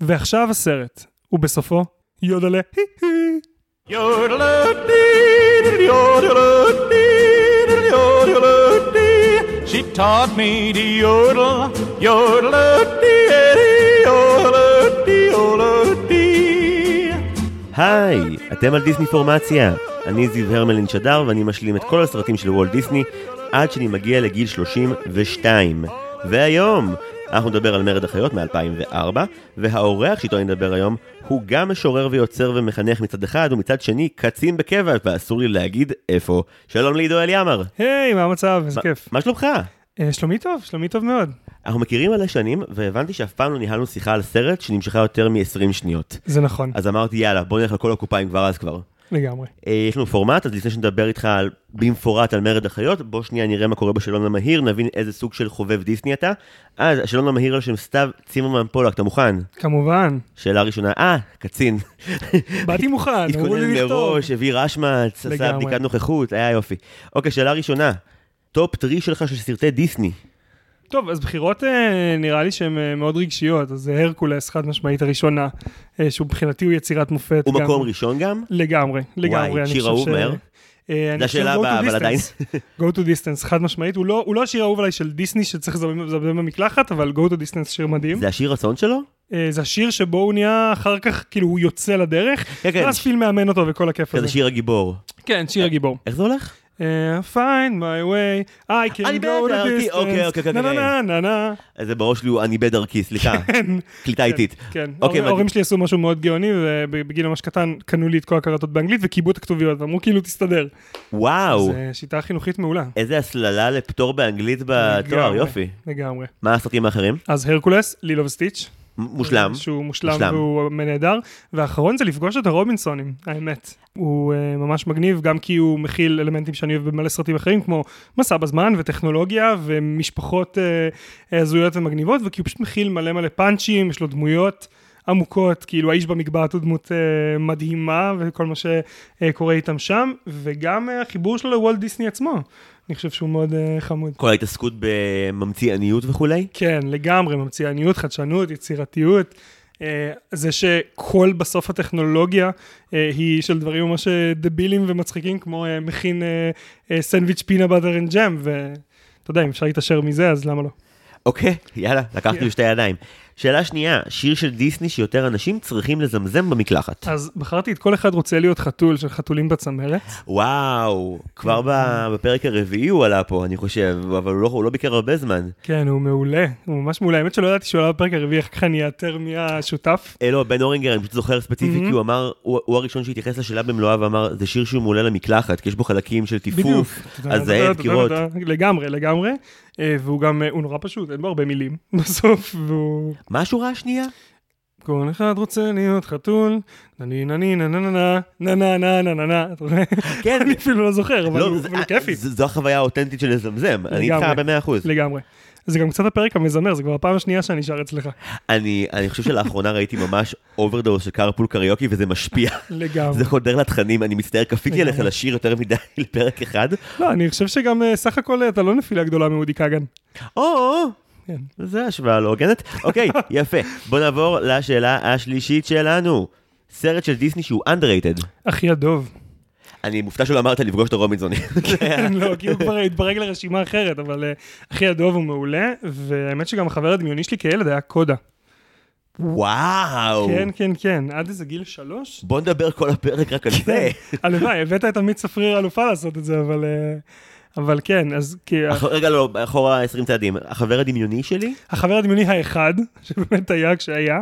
ועכשיו הסרט, ובסופו, יודלה הי הי. Yodeloo-dee, She taught me to yodel, yodeloo-dee, yodeloo-dee, yodeloo-dee. היי, אתם על דיסני פורמציה. אני זיו הרמלין שדר ואני משלים את כל הסרטים של וולט דיסני עד שאני מגיע לגיל 32. והיום אנחנו נדבר על מרד החיות מ-2004, והאורח שאיתו אני נדבר היום הוא גם משורר ויוצר ומחנך מצד אחד, ומצד שני קצין בקבע, ואסור לי להגיד איפה. שלום לעידו אליאמר. היי, מה המצב? איזה כיף. מה שלומך? אה, שלומי טוב, שלומי טוב מאוד. אנחנו מכירים מלא שנים, והבנתי שאף פעם לא ניהלנו שיחה על סרט שנמשכה יותר מ-20 שניות. זה נכון, אז אמרתי, יאללה, בוא נלך על כל הקופיים כבר אז כבר. לגמרי. אה, יש לנו פורמט, אז לפני שנדבר איתך על, במפורט על מרד החיות, בוא שנייה נראה מה קורה בשאלון המהיר, נבין איזה סוג של חובב דיסני אתה. אז השאלון המהיר עם סתיו צימרמן פולק, אתה מוכן? כמובן, שאלה ראשונה, אה, קצין. באתי מוכן, אמרו התכונן לי לכתוב. מראש, הביא רשמץ, עשה. בדיקת נוכחות, היה יופי. אוקיי, שאלה ראשונה, top three שלך של סרטי דיסני. טוב, אז בחירות אה, נראה לי שהן אה, מאוד רגשיות, אז זה הרקולס, חד משמעית הראשונה, אה, שהוא מבחינתי הוא יצירת מופת. הוא גם- מקום ראשון גם? לגמרי, לגמרי. אני שיר אהוב ש- מהר? אה, זו השאלה הבאה, אבל. עדיין. Go to distance, חד משמעית, הוא לא, הוא לא השיר האהוב עליי של דיסני שצריך לזמזם במקלחת, אבל Go to distance שיר מדהים. זה השיר רצון שלו? אה, זה השיר שבו הוא נהיה אחר כך, כאילו הוא יוצא לדרך, כן, כן. ואז פיל מאמן אותו וכל הכיף הזה. כזה שיר הגיבור. כן, שיר הגיבור. איך זה הולך? אה, find my way, I can אני go בדרכי, אוקיי, אוקיי, distance, אוקיי, נה נה נה נה. אז זה בראש שלי הוא אני בדרכי, סליחה. קליטה איטית. כן, אוקיי, ההורים- שלי עשו משהו מאוד גאוני, ובגיל ממש קטן קנו לי את כל הקלטות באנגלית וכיבו את הכתוביות, ואמרו כאילו תסתדר. וואו, זו שיטה חינוכית מעולה. איזה הסללה לפטור באנגלית בתואר, יופי. לגמרי. מה הסרטים האחרים? אז הרקולס, ליל אוף סטיץ'. מושלם. שהוא מושלם, מושלם. והוא נהדר. והאחרון זה לפגוש את הרובינסונים, האמת. הוא uh, ממש מגניב, גם כי הוא מכיל אלמנטים שאני אוהב במלא סרטים אחרים, כמו מסע בזמן וטכנולוגיה ומשפחות uh, הזויות ומגניבות, וכי הוא פשוט מכיל מלא מלא פאנצ'ים, יש לו דמויות. עמוקות, כאילו האיש במקבעת הוא דמות uh, מדהימה וכל מה שקורה איתם שם, וגם uh, החיבור שלו לוולט דיסני עצמו, אני חושב שהוא מאוד uh, חמוד. כל ההתעסקות בממציאנות וכולי? כן, לגמרי, ממציאנות, חדשנות, יצירתיות. אה, זה שכל בסוף הטכנולוגיה אה, היא של דברים ממש דבילים ומצחיקים, כמו אה, מכין סנדוויץ' peanut butter and jam, ואתה יודע, אם אפשר להתעשר מזה, אז למה לא? אוקיי, יאללה, לקחתי כן. בשתי ידיים. שאלה שנייה, שיר של דיסני שיותר אנשים צריכים לזמזם במקלחת. אז בחרתי את כל אחד רוצה להיות חתול של חתולים בצמרת. וואו, כבר בפרק הרביעי הוא עלה פה, אני חושב, אבל הוא לא- הוא לא ביקר הרבה זמן. כן, הוא מעולה, הוא ממש מעולה. האמת שלא ידעתי שהוא עלה בפרק הרביעי, איך ככה אני אאתר מי השותף. אה, לא, בן אורינגר, אני פשוט זוכר ספציפי, Mhm. כי הוא אמר, הוא הוא הראשון שהתייחס לשאלה במלואה ואמר, זה שיר שהוא מעולה למקלחת, כי יש בו חלקים של. טיפוף, אז זה דקירות. לגמרי, לגמרי. אה, והוא גם, אה, הוא נורא פשוט, אין בו הרבה מילים בסוף, והוא... מה השורה השנייה? כל אחד רוצה להיות חתול, נני נני נה נה נה נה נה נה אתה רואה? כן. אני אפילו לא זוכר, אבל לא, הוא כיפי. זו החוויה האותנטית של לזמזם, אני איתך במאה אחוז. לגמרי. זה גם קצת הפרק המזמר, זה כבר הפעם השנייה שאני שר אצלך. אני אני חושב שלאחרונה ראיתי ממש overdose של carpool karaoke וזה משפיע, לגמרי. זה חודר לתכנים, אני מצטער, כפיתי עליך. לשיר יותר מדי לפרק אחד. לא, אני חושב שגם אה, סך הכל אה, אתה לא נפילה גדולה מעודי כגן. או, כן. זה השוואה לא הוגנת. אוקיי, יפה. בוא נעבור לשאלה השלישית שלנו. סרט של דיסני שהוא underrated. אחי הדוב. אני מופתע שלא אמרת לפגוש את הרובינזוני. כן, לא, כי הוא כבר התברג לרשימה אחרת, אבל אה, אחי הדוב הוא מעולה, והאמת שגם החבר הדמיוני שלי כילד היה קודה. וואו. כן, כן, כן, עד איזה גיל שלוש? בוא נדבר כל הפרק רק על זה. הלוואי, הבאת את עמית צפריר אלופה לעשות את זה, אבל... אבל כן, אז כי רגע, לא, אחורה 20 צעדים. החבר הדמיוני שלי? החבר הדמיוני האחד, שבאמת היה כשהיה,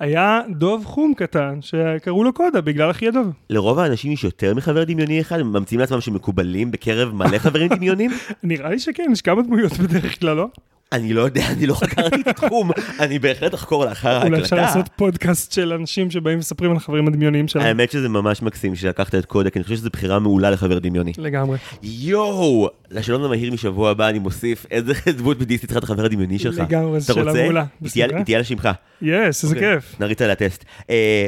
היה דוב חום קטן, שקראו לו קודה בגלל אחי הדוב. לרוב האנשים יש יותר מחבר דמיוני אחד, הם ממציאים לעצמם שמקובלים בקרב מלא חברים דמיונים? נראה לי שכן, יש כמה דמויות בדרך כלל, לא? אני לא יודע, אני לא חקרתי את התחום, אני בהחלט אחקור לאחר אולי אפשר ההקלטה. לעשות פודקאסט של אנשים שבאים ומספרים על החברים הדמיוניים שלהם. האמת שזה ממש מקסים שלקחת את קודק, אני חושב שזו בחירה מעולה לחבר דמיוני. לגמרי. יואו! לשאלון המהיר משבוע הבא אני מוסיף איזה דמות בדיסני צריכה את החבר הדמיוני שלך. לגמרי, זו אתה שאלה רוצה? מעולה. היא תהיה- בשמחה. היא תהיה על שמך. יס, איזה אוקיי, כיף. נריץ עליה טסט. אה,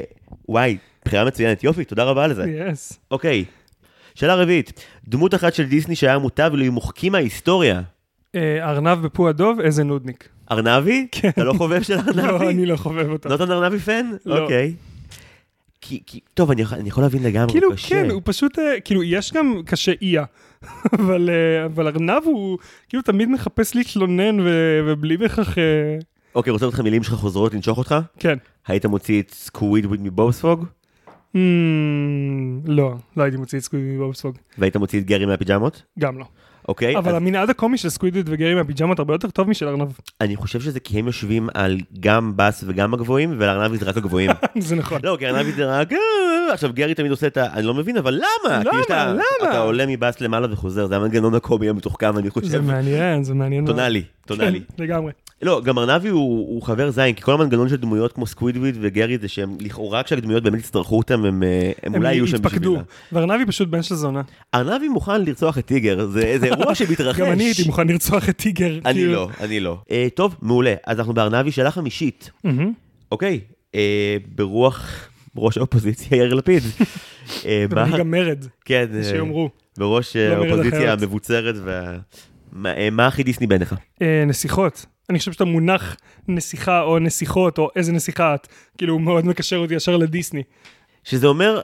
וואי, בחירה מצוינת, יופי, תודה רבה על זה. יס. אוקיי. שאלה רביעית, דמות אחת של דיסני שהיה מוטב לו מוחקים מההיסטוריה. אה, ארנב בפו הדוב, איזה נודניק. ארנבי? כן. אתה לא חובב של לא, ארנבי? אני לא חובב אותו. נותן ארנבי פן? לא. אוקיי. כי, כי, טוב, אני, יכול- אני יכול להבין לגמרי, כאילו, קשה. כן, הוא פשוט, אה, כאילו, יש גם קשה איה, אבל אה, אבל ארנב הוא כאילו תמיד מחפש להתלונן ו- ובלי אה, אוקיי, רוצה אותך מילים שלך חוזרות לנשוך אותך? כן. היית מוציא את סקווידוויד מבובספוג? Mm, לא, לא הייתי מוציא את סקווידוויד מבובספוג, והיית מוציא את גרי מהפיג'מות? גם לא. אוקיי? אבל אז המנעד הקומי של סקווידוויד וגרי מהפיג'מות הרבה יותר טוב משל ארנב. אני חושב שזה כי הם יושבים על גם בס וגם הגבוהים, ולארנבי זה רק הגבוהים. זה נכון. לא, כי ארנבי זה רק... "אה", עכשיו גרי תמיד עושה את ה... אני לא מבין, אבל למה? למה? כשאתה- למה? אתה עולה מבס למעלה וחוזר, זה המנגנון הקומי המתוחכם, אני זה חושב. מעניין, זה מעניין. טונאלי, טונאלי. כן, לגמרי. לא, גם ארנבי הוא, הוא חבר זין, כי כל המנגנון של דמויות כמו סקווידוויד וגרי זה שהם לכאורה כשהדמויות באמת יצטרכו אותם, הם, אה, הם אולי יהיו שם. בשבילם. וארנבי פשוט בן של זונה. ארנבי מוכן לרצוח את טיגר, זה, זה אירוע שמתרחש. גם אני הייתי מוכן לרצוח את טיגר. אני כאילו. לא, אני לא. אה, טוב, מעולה. אז אנחנו בארנבי, שאלה חמישית. אוקיי, אה, ברוח ראש האופוזיציה יאיר לפיד. מה- ומנהיג המרד, כן, שיאמרו. בראש לא מרד האופוזיציה. המבוצרת וה... מה מה הכי דיסני בעיניך? נסיכות. אני חושב שאתה מונח נסיכה או נסיכות או איזה נסיכה את, כאילו הוא מאוד מקשר אותי ישר לדיסני. שזה אומר,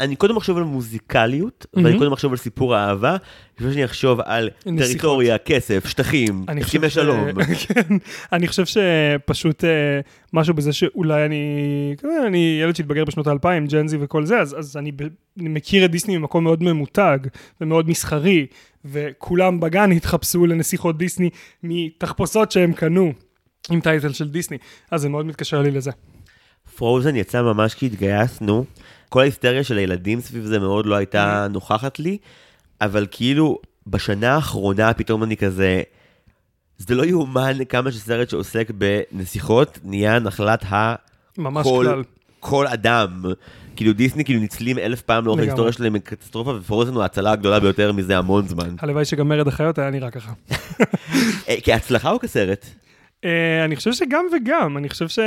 אני קודם אחשוב על מוזיקליות, ואני מהמם. קודם אחשוב על סיפור אהבה, לפני שאני אחשוב על נסיכות. טריטוריה, כסף, שטחים, הסכמי חושב ש- שלום. כן, אני חושב שפשוט אה, משהו בזה שאולי אני, כזה, אני ילד שהתבגר בשנות האלפיים, ג'נזי וכל זה, אז, אז אני, ב, אני מכיר את דיסני ממקום מאוד ממותג ומאוד מסחרי, וכולם בגן התחפשו לנסיכות דיסני מתחפושות שהם קנו עם טייטל של דיסני, אז זה מאוד מתקשר לי לזה. פרוזן יצא ממש כי התגייסנו. כל ההיסטריה של הילדים סביב זה מאוד לא הייתה נוכחת לי, אבל כאילו בשנה האחרונה פתאום אני כזה, זה לא יאומן כמה שסרט שעוסק בנסיכות נהיה נחלת ממש כל, כלל. כל אדם. כאילו דיסני כאילו ניצלים אלף פעם לאורך. ההיסטוריה שלהם מקטסטרופה ופרוזן הוא ההצלה הגדולה ביותר מזה המון זמן. הלוואי שגם מרד החיות היה נראה ככה. אה, כהצלחה או כסרט? אה, אני חושב שגם וגם, אני חושב ש...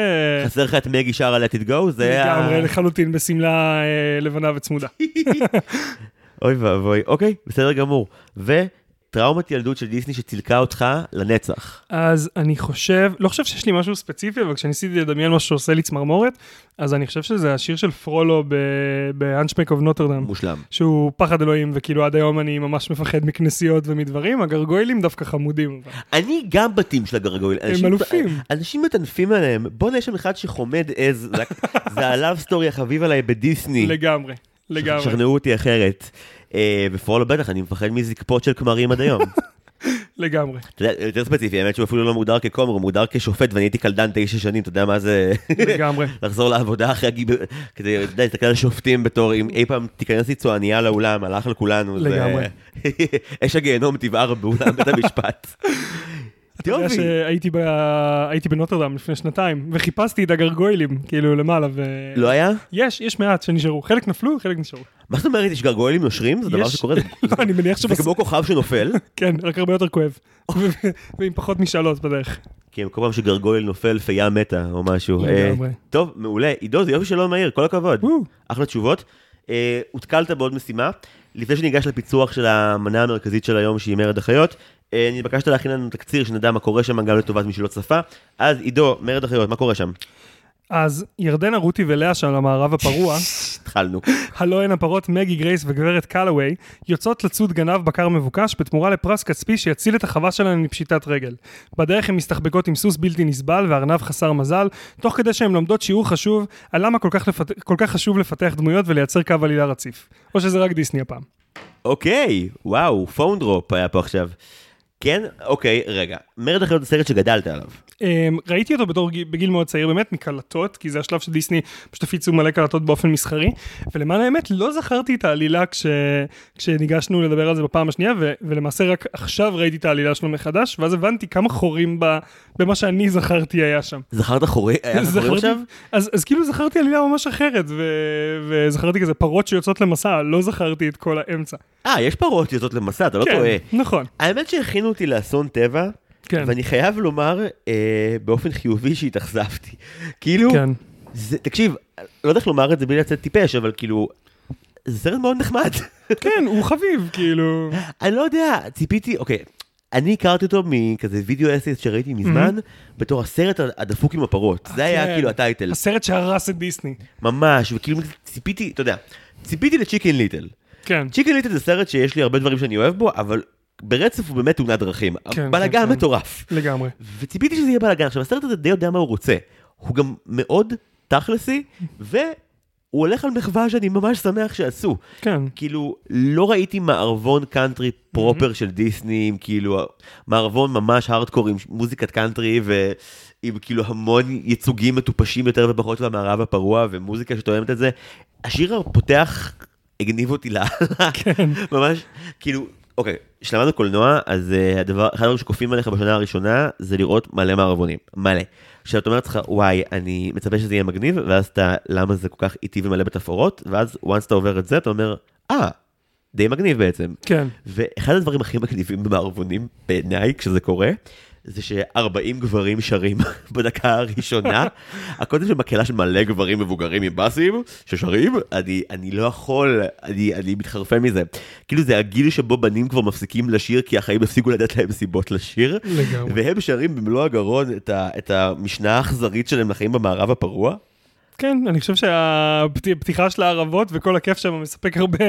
חסר לך את מגי שרה let it go? זה ה... לגמרי לחלוטין בשמלה אה, לבנה וצמודה. אוי ואבוי, אוקיי, בסדר גמור. וטראומת ילדות של דיסני שצילקה אותך לנצח. אז אני חושב, לא חושב שיש לי משהו ספציפי, אבל כשניסיתי לדמיין משהו שעושה לי צמרמורת, אז אני חושב שזה השיר של פרולו ב-Unchmek of נוטרדם. מושלם. שהוא פחד אלוהים, וכאילו עד היום אני ממש מפחד מכנסיות ומדברים, הגרגוילים דווקא חמודים. אני גם בתים של הגרגויל. אנשים- אלופים. אנשים מטנפים עליהם. בואנה, יש שם אחד שחומד עז, זה- הלאו סטורי החביב עליי בדיסני. לגמרי, לגמרי. שכנעו אותי אחרת. אה, בפרולו בטח, אני מפחד מזקפות של כמרים עד היום. לגמרי, אתה יודע, יותר ספציפי, האמת שהוא אפילו לא מוגדר ככומר, הוא מוגדר כשופט, ואני הייתי קלדן תשע שנים, אתה יודע מה זה... לגמרי. לחזור לעבודה אחרי הגיב... כדי, אתה יודע, להסתכל על שופטים בתור, אם אי פעם תיכנס לי צועניה לאולם, הלך לכולנו. זה- לגמרי. אש הגיהנום תבער באולם בית המשפט. אתה יודע. שהייתי בנוטרדם לפני שנתיים, וחיפשתי את הגרגוילים, כאילו למעלה, ו... לא היה? יש, יש מעט שנשארו. חלק נפלו, חלק נשארו. מה זאת אומרת, יש גרגוילים נושרים? זה דבר שקורה? לא, אני מניח זה שבס... כמו כוכב שנופל, כן, רק הרבה יותר כואב. ועם פחות משאלות בדרך. כי כל פעם שגרגויל נופל, פיה מתה או משהו. אה, טוב, מעולה. עידו, זה יופי שלא מהיר, כל הכבוד. אחלה תשובות. אה, הותקלת בעוד משימה. לפני שניגש לפיצוח של המנה המרכזית של היום, שהיא מרד החיות, אה, נתבקשת להכין לנו תקציר, שנדע מה קורה שם, גם לטובת מי שלא צפה. אז עידו, מרד החיות, מה קורה שם? אז ירדנה, רותי ולאה שם למערב הפרוע, התחלנו. הלא הן הפרות מגי גרייס וגברת קלווי, יוצאות לצוד גנב בקר מבוקש בתמורה לפרס כספי שיציל את החווה שלהן מפשיטת רגל. בדרך הן מסתחבקות עם סוס בלתי נסבל וארנב חסר מזל, תוך כדי שהן לומדות שיעור חשוב על למה כל כך, לפת... כל כך חשוב לפתח דמויות ולייצר קו עלילה רציף. או שזה רק דיסני הפעם. אוקיי, וואו, פון דרופ היה פה עכשיו. כן? אוקיי, רגע. מרד החיות זה סרט שגדלת עליו. אמ, ראיתי אותו בתור גיל- בגיל מאוד צעיר באמת מקלטות, כי זה השלב שדיסני פשוט הפיצו מלא קלטות באופן מסחרי, ולמען האמת לא זכרתי את העלילה כש, כשניגשנו לדבר על זה בפעם השנייה, ו, ולמעשה רק עכשיו ראיתי את העלילה שלו מחדש, ואז הבנתי כמה חורים ב, במה שאני זכרתי היה שם. זכרת חורי? היה לך חורים עכשיו? אז, אז כאילו זכרתי עלילה ממש אחרת, ו, וזכרתי כזה פרות שיוצאות למסע, לא זכרתי את כל האמצע. אה, יש פרות יוצאות למסע, אתה לא כן, טועה. נכון, האמת שהכינו אותי לאסון טבע, כן, ואני חייב לומר אה, באופן חיובי שהתאכזבתי. כאילו, כן. זה, תקשיב, לא יודע איך לומר את זה בלי לצאת טיפש, אבל כאילו, זה סרט מאוד נחמד. כן, הוא חביב, כאילו. אני לא יודע, ציפיתי, אוקיי, אני הכרתי אותו מכזה וידאו אסיס שראיתי מזמן, בתור הסרט הדפוק עם הפרות. זה היה כן. כאילו ה title. הסרט שהרס את דיסני. ממש, וכאילו ציפיתי, אתה יודע, ציפיתי לצ'יקן ליטל. כן. צ'יקן ליטל זה סרט שיש לי הרבה דברים שאני אוהב בו, אבל ברצף הוא באמת תאונת דרכים. כן, בלאגן כן. מטורף. לגמרי. וציפיתי שזה יהיה בלאגן. עכשיו, הסרט הזה די יודע מה הוא רוצה. הוא גם מאוד תכלסי, והוא הולך על מחווה שאני ממש שמח שעשו. כן. כאילו, לא ראיתי מערבון קאנטרי proper של דיסני, עם כאילו, מערבון ממש הארדקור עם מוזיקת קאנטרי, ועם כאילו המון ייצוגים מטופשים יותר ופחות של המערב הפרוע, ומוזיקה שתואמת את זה. השיר הפותח הגניב אותי לאללה. כן. ממש, כאילו, אוקיי, כשלמדנו קולנוע, אז uh, הדבר, אחד הדברים שכופים עליך בשנה הראשונה, זה לראות מלא מערבונים, מלא. כשאת אומרת לך, וואי, אני מצפה שזה יהיה מגניב, ואז אתה, למה זה כל כך איטי ומלא בתפאורות, ואז once אתה עובר את זה, אתה אומר, אה, די מגניב בעצם. כן. ואחד הדברים הכי מגניבים במערבונים, בעיניי, כשזה קורה, זה ש-40 גברים שרים בדקה הראשונה. הקודם של מקהלה של מלא גברים מבוגרים עם באסים ששרים, אני, אני לא יכול, אני, אני מתחרפן מזה. כאילו זה הגיל שבו בנים כבר מפסיקים לשיר כי החיים הפסיקו לתת להם סיבות לשיר. לגמרי. והם שרים במלוא הגרון את, ה, את המשנה האכזרית שלהם לחיים במערב הפרוע. כן, אני חושב שהפתיחה של הערבות וכל הכיף שם מספק הרבה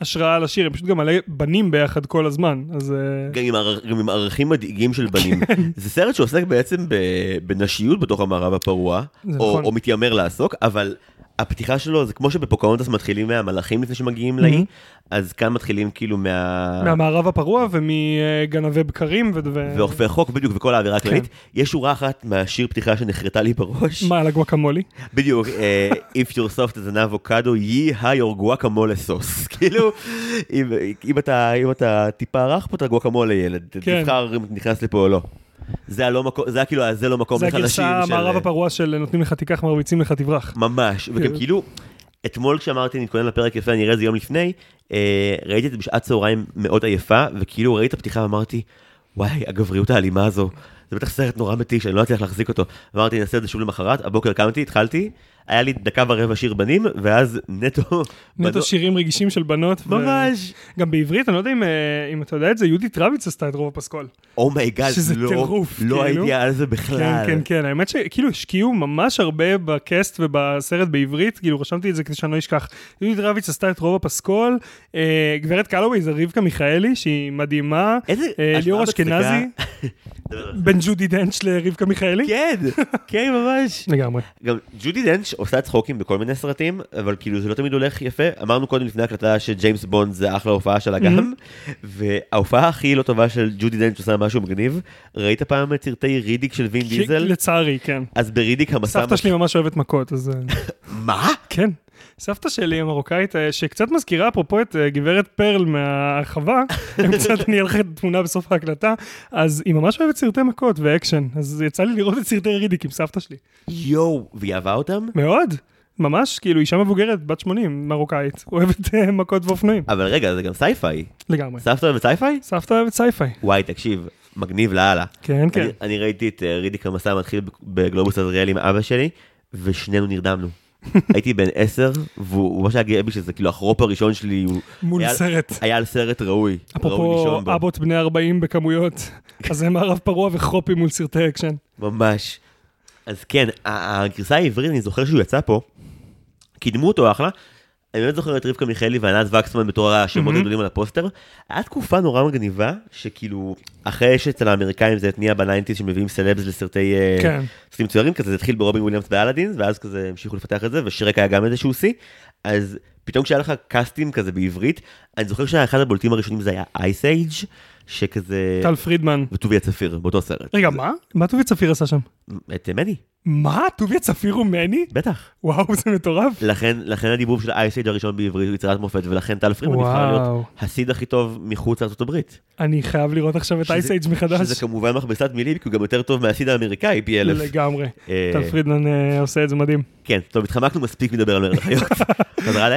השראה לשיר, הם פשוט גם מלא בנים ביחד כל הזמן, אז... אה, גם עם, ער, גם עם ערכים מדאיגים של בנים. כן. זה סרט שעוסק בעצם בנשיות בתוך המערב הפרוע, או, נכון. או מתיימר לעסוק, אבל הפתיחה שלו זה כמו שבפוקאונטס מתחילים מהמלאכים לפני שמגיעים לאי, אז כאן מתחילים כאילו מה... מהמערב הפרוע ומגנבי בקרים ו... ואוכפי חוק בדיוק וכל האווירה הכללית. כן. יש שורה אחת מהשיר פתיחה שנחרטה לי בראש. מה, על הגואקמולי? בדיוק, אה, If you're soft as an avocado, ha your guacamole sauce. כאילו, אם, אתה, אם אתה טיפה רך פה, אתה גואקמולה ילד. כן. תבחר אם נכנס לפה או לא. זה הלא מקום, זה היה כאילו, זה לא מקום זה בכלל לשיר הגרסה של- המערב הפרוע של נותנים לך תיקח, מרביצים לך תברח. ממש, וגם כן. כאילו, אתמול כשאמרתי נתכונן לפרק יפה, אני אראה את זה יום לפני, אה, ראיתי את זה בשעת צהריים מאוד עייפה, וכאילו ראיתי את הפתיחה ואמרתי, וואי, הגבריות האלימה הזו, זה בטח סרט נורא מתיש, אני לא אצליח להחזיק אותו. אמרתי, נעשה את זה שוב למחרת, הבוקר קמתי, התחלתי, היה לי דקה ורבע שיר בנים, ואז נטו... נטו שירים רגישים של בנות. ו- ממש. גם בעברית, אני לא יודע אם, אה, אם אתה יודע את זה, יהודית רביץ עשתה את רוב הפסקול. oh my god, שזה לא, טירוף, לא כאילו. הייתי על זה כן, בכלל. כן, כן, האמת שכאילו השקיעו ממש הרבה ב cast ובסרט בעברית, כאילו רשמתי את זה כדי שאני לא אשכח. יהודית רביץ עשתה את רוב הפסקול, אה, גברת קאלווי זה רבקה מיכאלי, שהיא מדהימה, איזה אה, ליאור. אשכנזי, בין ג'ודי דנץ' לרבקה מיכאלי. כן, כן, ממש. לגמרי. גם ג'ודי דנץ' עושה צחוקים בכל מיני סרטים, אבל כאילו זה לא תמיד הולך יפה. אמרנו קודם לפני הקלטה שג'יימס בונד זה אחלה הופעה שלה גם, וההופעה הכי לא טובה של ג'ודי דנץ' עושה משהו מגניב. ראית פעם את סרטי רידיק של וין דיזל? לצערי, כן. אז ברידיק המסע... סבתא שלי ממש אוהבת מכות, אז... אה, מה? כן. סבתא שלי המרוקאית, אה, שקצת מזכירה אפרופו את אה, גברת פרל מהחווה, הם קצת, אני אראה לך תמונה בסוף ההקלטה, אז היא ממש אוהבת סרטי מכות ואקשן, אז יצא לי לראות את סרטי רידיק עם סבתא שלי. יואו, והיא אהבה אותם? מאוד, ממש, כאילו אישה מבוגרת, בת 80, מרוקאית, אוהבת אה, מכות ואופנועים, אבל רגע, זה גם sci-fi. לגמרי. סבתא אוהבת sci-fi? סבתא אוהבת sci-fi. וואי, תקשיב, מגניב לאללה. כן, כן. אני, אני ראיתי את רידיק המסע מתחיל בגלובוס עזריאלי עם אבא שלי, ושנינו נרדמנו. הייתי בן עשר, והוא ממש היה גאה בי שזה כאילו החרופ הראשון שלי, הוא מול היה- סרט. היה על סרט ראוי. אפרופו. אבות בני 40 בכמויות, אז זה מערב פרוע וחופים מול סרטי אקשן. ממש. אז כן, הגרסה העברית, אני זוכר שהוא יצא פה, קידמו אותו אחלה. אני באמת זוכר את רבקה מיכאלי וענת וקסמן בתור השמות. הגדולים על הפוסטר. היה תקופה נורא מגניבה, שכאילו, אחרי שאצל האמריקאים זה נהיה ב nineties שמביאים סלבס לסרטי אה, כן. סרטים מצוירים, כזה זה התחיל ברובין וויליאמס באלאדין, ואז כזה המשיכו לפתח את זה, ושרק היה גם איזשהו שיא. אז פתאום כשהיה לך קאסטים כזה בעברית, אני זוכר שאחד הבולטים הראשונים זה היה אייס אייג', שכזה... טל פרידמן. וטוביה צפיר, באותו סרט. רגע, מה? מה טוביה צפיר עשה שם? את מני, מה? טוביה צפיר הוא מני? בטח. וואו, זה מטורף. לכן, לכן הדיבוב של אייס אייג' הראשון בעברית הוא יצירת מופת, ולכן טל פרידמן נבחר. להיות הסיד הכי טוב מחוץ לארצות הברית. אני חייב לראות עכשיו את שזה- אייס אייג' מחדש. שזה כמובן מכבסת מילים, כי הוא גם יותר טוב מהסיד האמריקאי פי אלף. לגמרי. אה, טל פרידמן אה, עושה את זה מדהים. כן, טוב, התחמקנו מספיק מלדבר על מרד החיות. חזרה ל...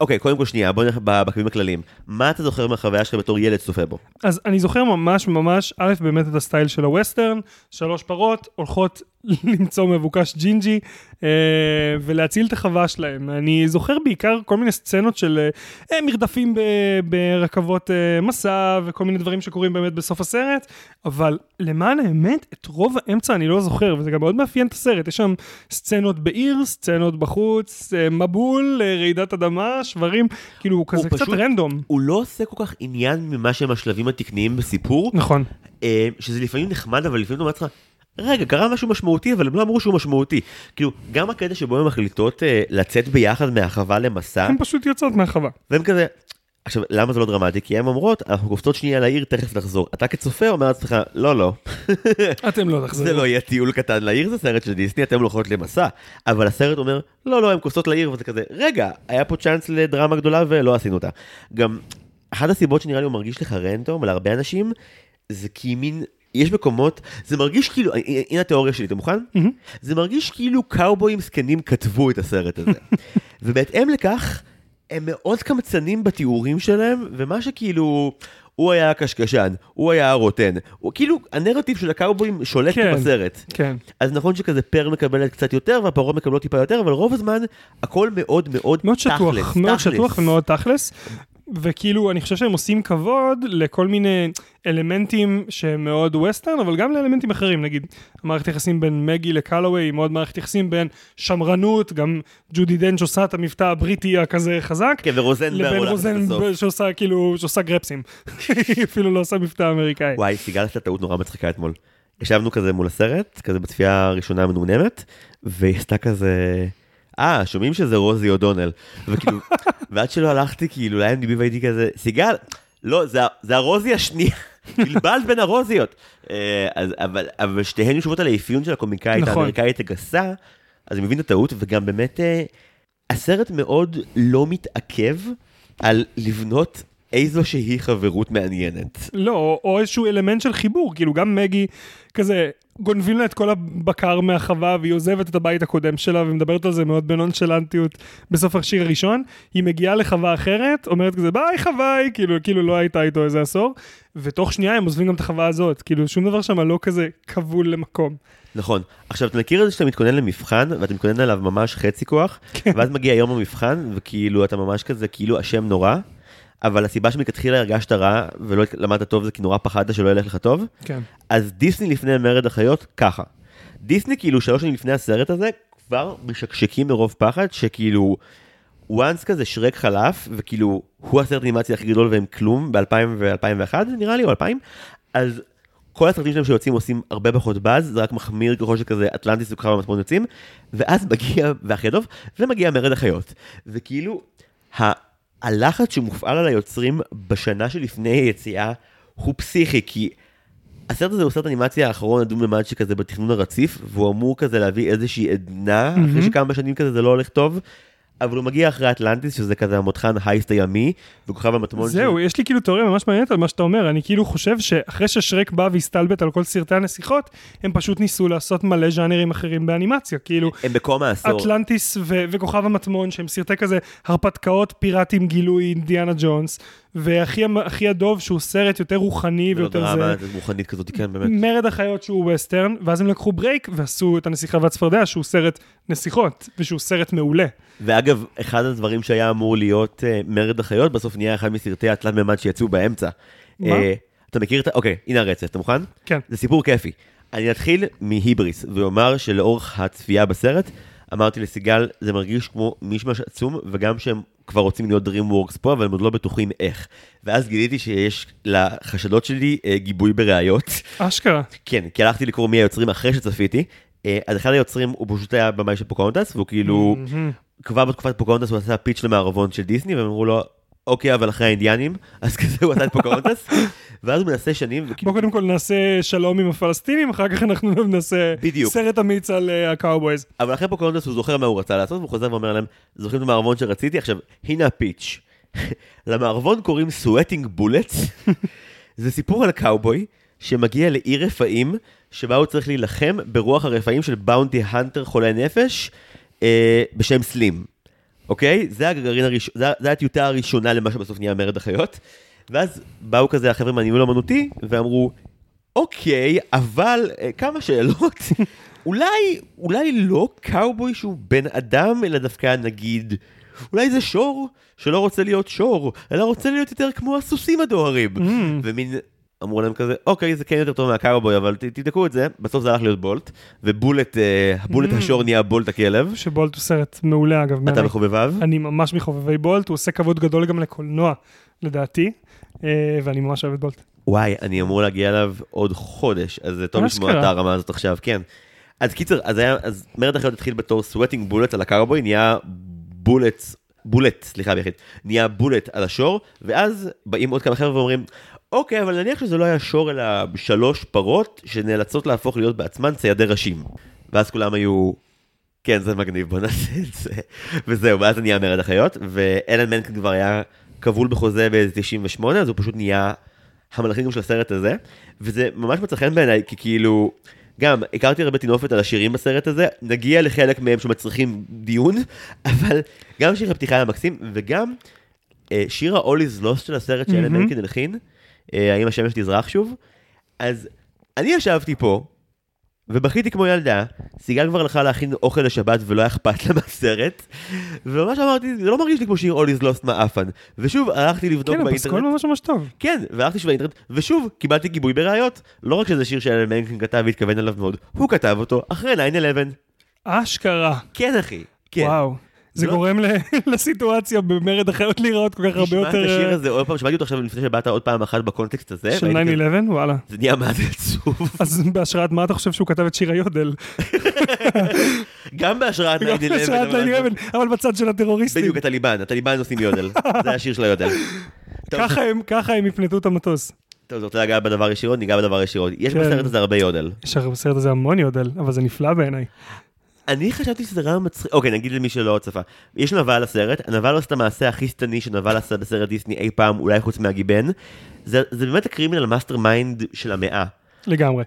אוקיי, קודם כל שנייה, בוא נלך בקווים הכלליים. מה אתה זוכר מהחוויה שלך בתור ילד צופה בו? אז אני זוכר ממש ממש, א', באמת את ה style של ה western, שלוש פרות הולכות למצוא מבוקש ג'ינג'י אה, ולהציל את החווה שלהם. אני זוכר בעיקר כל מיני סצנות של אה, מרדפים ב, ברכבות אה, מסע וכל מיני דברים שקורים באמת בסוף הסרט, אבל למען האמת, את רוב האמצע אני לא זוכר, וזה גם מאוד מאפיין את הסרט. יש שם סצנות בעיר, סצנות בחוץ, אה, מבול, אה, רעידת אדמה, שברים, כאילו הוא כזה קצת פשוט- רנדום. הוא לא עושה כל כך עניין ממה שהם השלבים התקניים בסיפור, נכון. אה, שזה לפעמים נחמד, אבל לפעמים אתה אומר לעצמך, רגע, קרה משהו משמעותי, אבל הם לא אמרו שהוא משמעותי. כאילו, גם הקטע שבו הן מחליטות אה, לצאת ביחד מהחווה למסע, הן פשוט יוצאות מהחווה. והם כזה... עכשיו, למה זה לא דרמטי? כי הן אומרות, אנחנו קופצות שנייה לעיר, תכף נחזור. אתה כצופה אומר לעצמך, לא, לא, אתם לא תחזרו. זה לא יהיה טיול קטן לעיר, זה סרט של דיסני, אתם הולכות למסע. אבל הסרט אומר, לא, לא, הן קופצות לעיר, וזה כזה, רגע, היה פה צ'אנס לדרמה גדולה ולא עשינו אותה. גם, אחת הסיבות שנראה לי הוא מרגיש לך רנדום, להרבה אנשים, זה כי מין, יש מקומות, זה מרגיש כאילו, הנה התיאוריה שלי, אתה מוכן? זה מרגיש כאילו קאובויים זקנים כתבו את הסרט הזה. ובהתאם לכך, הם מאוד קמצנים בתיאורים שלהם, ומה שכאילו, הוא היה הקשקשן, הוא היה הרוטן, הוא כאילו, הנרטיב של הקאובויים שולט כן. בסרט. כן. אז נכון שכזה פר מקבלת קצת יותר, והפרות מקבלות טיפה יותר, אבל רוב הזמן, הכל מאוד מאוד מאוד שטוח, תכלס, מאוד. שטוח ומאוד תכלס. וכאילו, אני חושב שהם עושים כבוד לכל מיני אלמנטים שהם מאוד ווסטרן, אבל גם לאלמנטים אחרים, נגיד, המערכת יחסים בין מגי לקלווי היא מאוד מערכת יחסים בין שמרנות, גם ג'ודי דנץ' עושה את המבטא הבריטי הכזה חזק, כן, ורוזנברג לבין. ב- שעושה כאילו, שעושה גרפסים. היא אפילו לא עושה מבטא אמריקאי. וואי, סיגל עשתה טעות נורא מצחיקה אתמול. ישבנו כזה מול הסרט, כזה בצפייה הראשונה המנומנמת, והיא עשתה כזה, אה, שומעים שזה רוזי אודונל. וכאילו, ועד שלא הלכתי, כאילו, ל-IMDb והייתי כזה, סיגל, לא, זה, זה הרוזי השנייה. בלבלת בין הרוזיות. אה, אז, אבל, אבל שתיהן יושבות על האפיון של הקומיקאית נכון. האמריקאית הגסה, אז אני מבין את הטעות, וגם באמת, אה, הסרט מאוד לא מתעכב על לבנות איזושהי חברות מעניינת. לא, או איזשהו אלמנט של חיבור, כאילו גם מגי, כזה, גונבים לה את כל הבקר מהחווה והיא עוזבת את הבית הקודם שלה ומדברת על זה מאוד בנונשלנטיות בסוף השיר הראשון. היא מגיעה לחווה אחרת, אומרת כזה ביי חוואי, כאילו, כאילו לא הייתה איתו איזה עשור, ותוך שנייה הם עוזבים גם את החווה הזאת, כאילו שום דבר שם לא כזה כבול למקום. נכון. עכשיו, אתה מכיר את זה שאתה מתכונן למבחן, ואתה מתכונן עליו ממש חצי כוח, ואז מגיע יום המבחן, וכאילו אתה ממש כזה, כאילו אשם נורא, אבל הסיבה שמלכתחילה הרגשת רע, ולא למדת טוב זה כי נורא פחדת שלא ילך לך טוב, כן. אז דיסני לפני מרד החיות, ככה. דיסני כאילו שלוש שנים לפני הסרט הזה, כבר משקשקים מרוב פחד, שכאילו, once כזה שרק חלף, וכאילו, הוא הסרט אנימציה הכי גדול והם כלום, ב-2000 ו-2001 נראה לי, או 2000, אז כל הסרטים שלהם שיוצאים עושים הרבה פחות באז, זה רק מחמיר ככל שכזה אטלנטיס וכוכב המטמון יוצאים, ואז מגיע, והכי טוב, ומגיע מרד החיות. וכאילו, ה- הלחץ שמופעל על היוצרים בשנה שלפני היציאה הוא פסיכי, כי הסרט הזה הוא סרט אנימציה האחרון הדו-ממד שכזה בתכנון הרציף, והוא אמור כזה להביא איזושהי עדנה, אחרי שכמה שנים כזה זה לא הולך טוב, אבל הוא מגיע אחרי אטלנטיס, שזה כזה המותחן הייסט הימי, וכוכב המטמון זהו, יש לי כאילו תיאוריה ממש מעניינת על מה שאתה אומר, אני כאילו חושב שאחרי ששרק בא והסתלבט על כל סרטי הנסיכות, הם פשוט ניסו לעשות מלא ז'אנרים אחרים באנימציה, כאילו הם במקום העשור. אטלנטיס ו- וכוכב המטמון, שהם סרטי כזה הרפתקאות פיראטים גילוי אינדיאנה ג'ונס, אחי הדוב שהוא סרט יותר רוחני ויותר זה, רוחנית כזאת, כן, באמת. מרד החיות שהוא ווסטרן, ואז הם לקחו break ועשו את הנסיכה והצפרדע שהוא סרט נסיכות, ושהוא סרט מעולה. ואגב, אחד הדברים שהיה אמור להיות uh, מרד החיות, בסוף נהיה אחד מסרטי התלת מימד שיצאו באמצע. מה? אה, אתה מכיר את ה... אוקיי, הנה הרצף, אתה מוכן? כן. זה סיפור כיפי. אני אתחיל מהיבריס, ואומר שלאורך הצפייה בסרט, אמרתי לסיגל, זה מרגיש כמו מישמש עצום, וגם שהם כבר רוצים להיות DreamWorks פה, אבל הם עוד לא בטוחים איך. ואז גיליתי שיש לחשדות שלי אה, גיבוי בראיות. אשכרה. כן, כי הלכתי לקרוא מי היוצרים אחרי שצפיתי. אה, אז אחד היוצרים הוא פשוט היה במאי של פוקהונטס, והוא כאילו, כבר בתקופת פוקהונטס הוא עשה pitch למערבון של דיסני, והם אמרו לו, אוקיי, אבל אחרי האינדיאנים, אז כזה הוא עשה את פוקהונטס, ואז הוא מנסה שנים, בוא קודם כל נעשה שלום עם הפלסטינים, אחר כך אנחנו נעשה. סרט אמיץ על אה, הקאובויז. אבל אחרי פוקהונטס הוא זוכר מה הוא רצה לעשות, והוא חוזר ואומר להם, זוכרים את המערבון שרציתי? עכשיו, הנה ה pitch. למערבון קוראים Sweating Bullets, זה סיפור על קאובוי שמגיע לעיר רפאים, שבה הוא צריך להילחם ברוח הרפאים של באונטי הנטר חולה נפש, אה, בשם סלים. אוקיי? זה הגרעין הראשון, זה, זה הטיוטה הראשונה למה שבסוף נהיה מרד החיות. ואז באו כזה החבר'ה מהניהול אמנותי, ואמרו, אוקיי, אבל אה, כמה שאלות. אולי, אולי לא קאובוי שהוא בן אדם, אלא דווקא נגיד, אולי זה שור שלא רוצה להיות שור, אלא רוצה להיות יותר כמו הסוסים הדוהרים. Mm. ומין, אמרו להם כזה, אוקיי, זה כן יותר טוב מהקאובוי, אבל ת- תבדקו את זה. בסוף זה הלך להיות בולט, ובולט, אה, בולט Mm. השור נהיה בולט הכלב. שבולט הוא סרט מעולה אגב. אתה. מחובביו? אני ממש מחובבי בולט, הוא עושה כבוד גדול גם לקולנוע, לדעתי, אה, ואני ממש אוהב את בולט. וואי, אני אמור להגיע אליו עוד חודש, אז זה טוב לשמוע. את הרמה הזאת עכשיו, כן. אז קיצר, אז היה, אז מרד החיות התחיל בתור סוואטינג בולט על הקאובוי, נהיה בולט, בולט, סליחה ביחיד, נהיה בולט על השור, ואז באים עוד כמה חבר'ה ואומרים, אוקיי, אבל נניח שזה לא היה שור אלא שלוש פרות שנאלצות להפוך להיות בעצמן ציידי ראשים. ואז כולם היו, כן, זה מגניב, בוא נעשה את זה. וזהו, ואז זה נהיה מרד החיות, ואלן מנקין כבר היה כבול בחוזה באיזה 98, אז הוא פשוט נהיה המלחין גם של הסרט הזה, וזה ממש מצא חן בעיניי, כי כאילו, גם הכרתי הרבה טינופת על השירים בסרט הזה, נגיע לחלק מהם שמצריכים דיון, אבל גם שיר הפתיחה היה מקסים, וגם אה, שיר ה-All is Lost של הסרט שאלן מהמם. מנקין הלחין, האם השמש תזרח שוב, אז אני ישבתי פה, ובכיתי כמו ילדה, סיגל כבר הלכה להכין אוכל לשבת ולא היה אכפת לה מהסרט, וממש אמרתי, זה לא מרגיש לי כמו שיר All is Lost מעפן. ושוב, הלכתי לבדוק כן, באינטרנט. הפסקול ממש ממש טוב. כן, והלכתי שוב באינטרנט, ושוב, קיבלתי גיבוי בראיות. לא רק שזה שיר שאלן מנקין כתב והתכוון אליו מאוד, הוא כתב אותו אחרי 9-11. אשכרה. כן, אחי. כן. וואו. זה לא- גורם לסיטואציה במרד החיות להיראות כל כך הרבה תשמע את יותר השיר אה, הזה עוד פעם, שמעתי אותו עכשיו לפני שבאת עוד פעם אחת בקונטקסט הזה. של והייתי כזה, 9-11, וואלה. זה נהיה מה זה עצוב. אז בהשראת מה אתה חושב שהוא כתב את שיר היודל? גם בהשראת 9-11. גם בהשראת אבל- 9-11, אבל בצד של הטרוריסטים. בדיוק, הטליבן, הטליבן עושים יודל. זה השיר של היודל. ככה הם- יפנטו את המטוס. טוב, אתה רוצה לגעת בדבר ישירות? ניגע בדבר ישירות. יש כן. בסרט הזה הרבה יודל. יש בסרט הזה המון יודל, אבל זה נפלא בעיניי. אני חשבתי שזה רעיון מצחיק, אוקיי, נגיד למי שלא צפה. יש נבל לסרט, הנבל עושה את המעשה הכי שטני שנבל עשה בסרט דיסני אי פעם, אולי חוץ מהגיבן. זה, זה באמת ה criminal mastermind של המאה. לגמרי.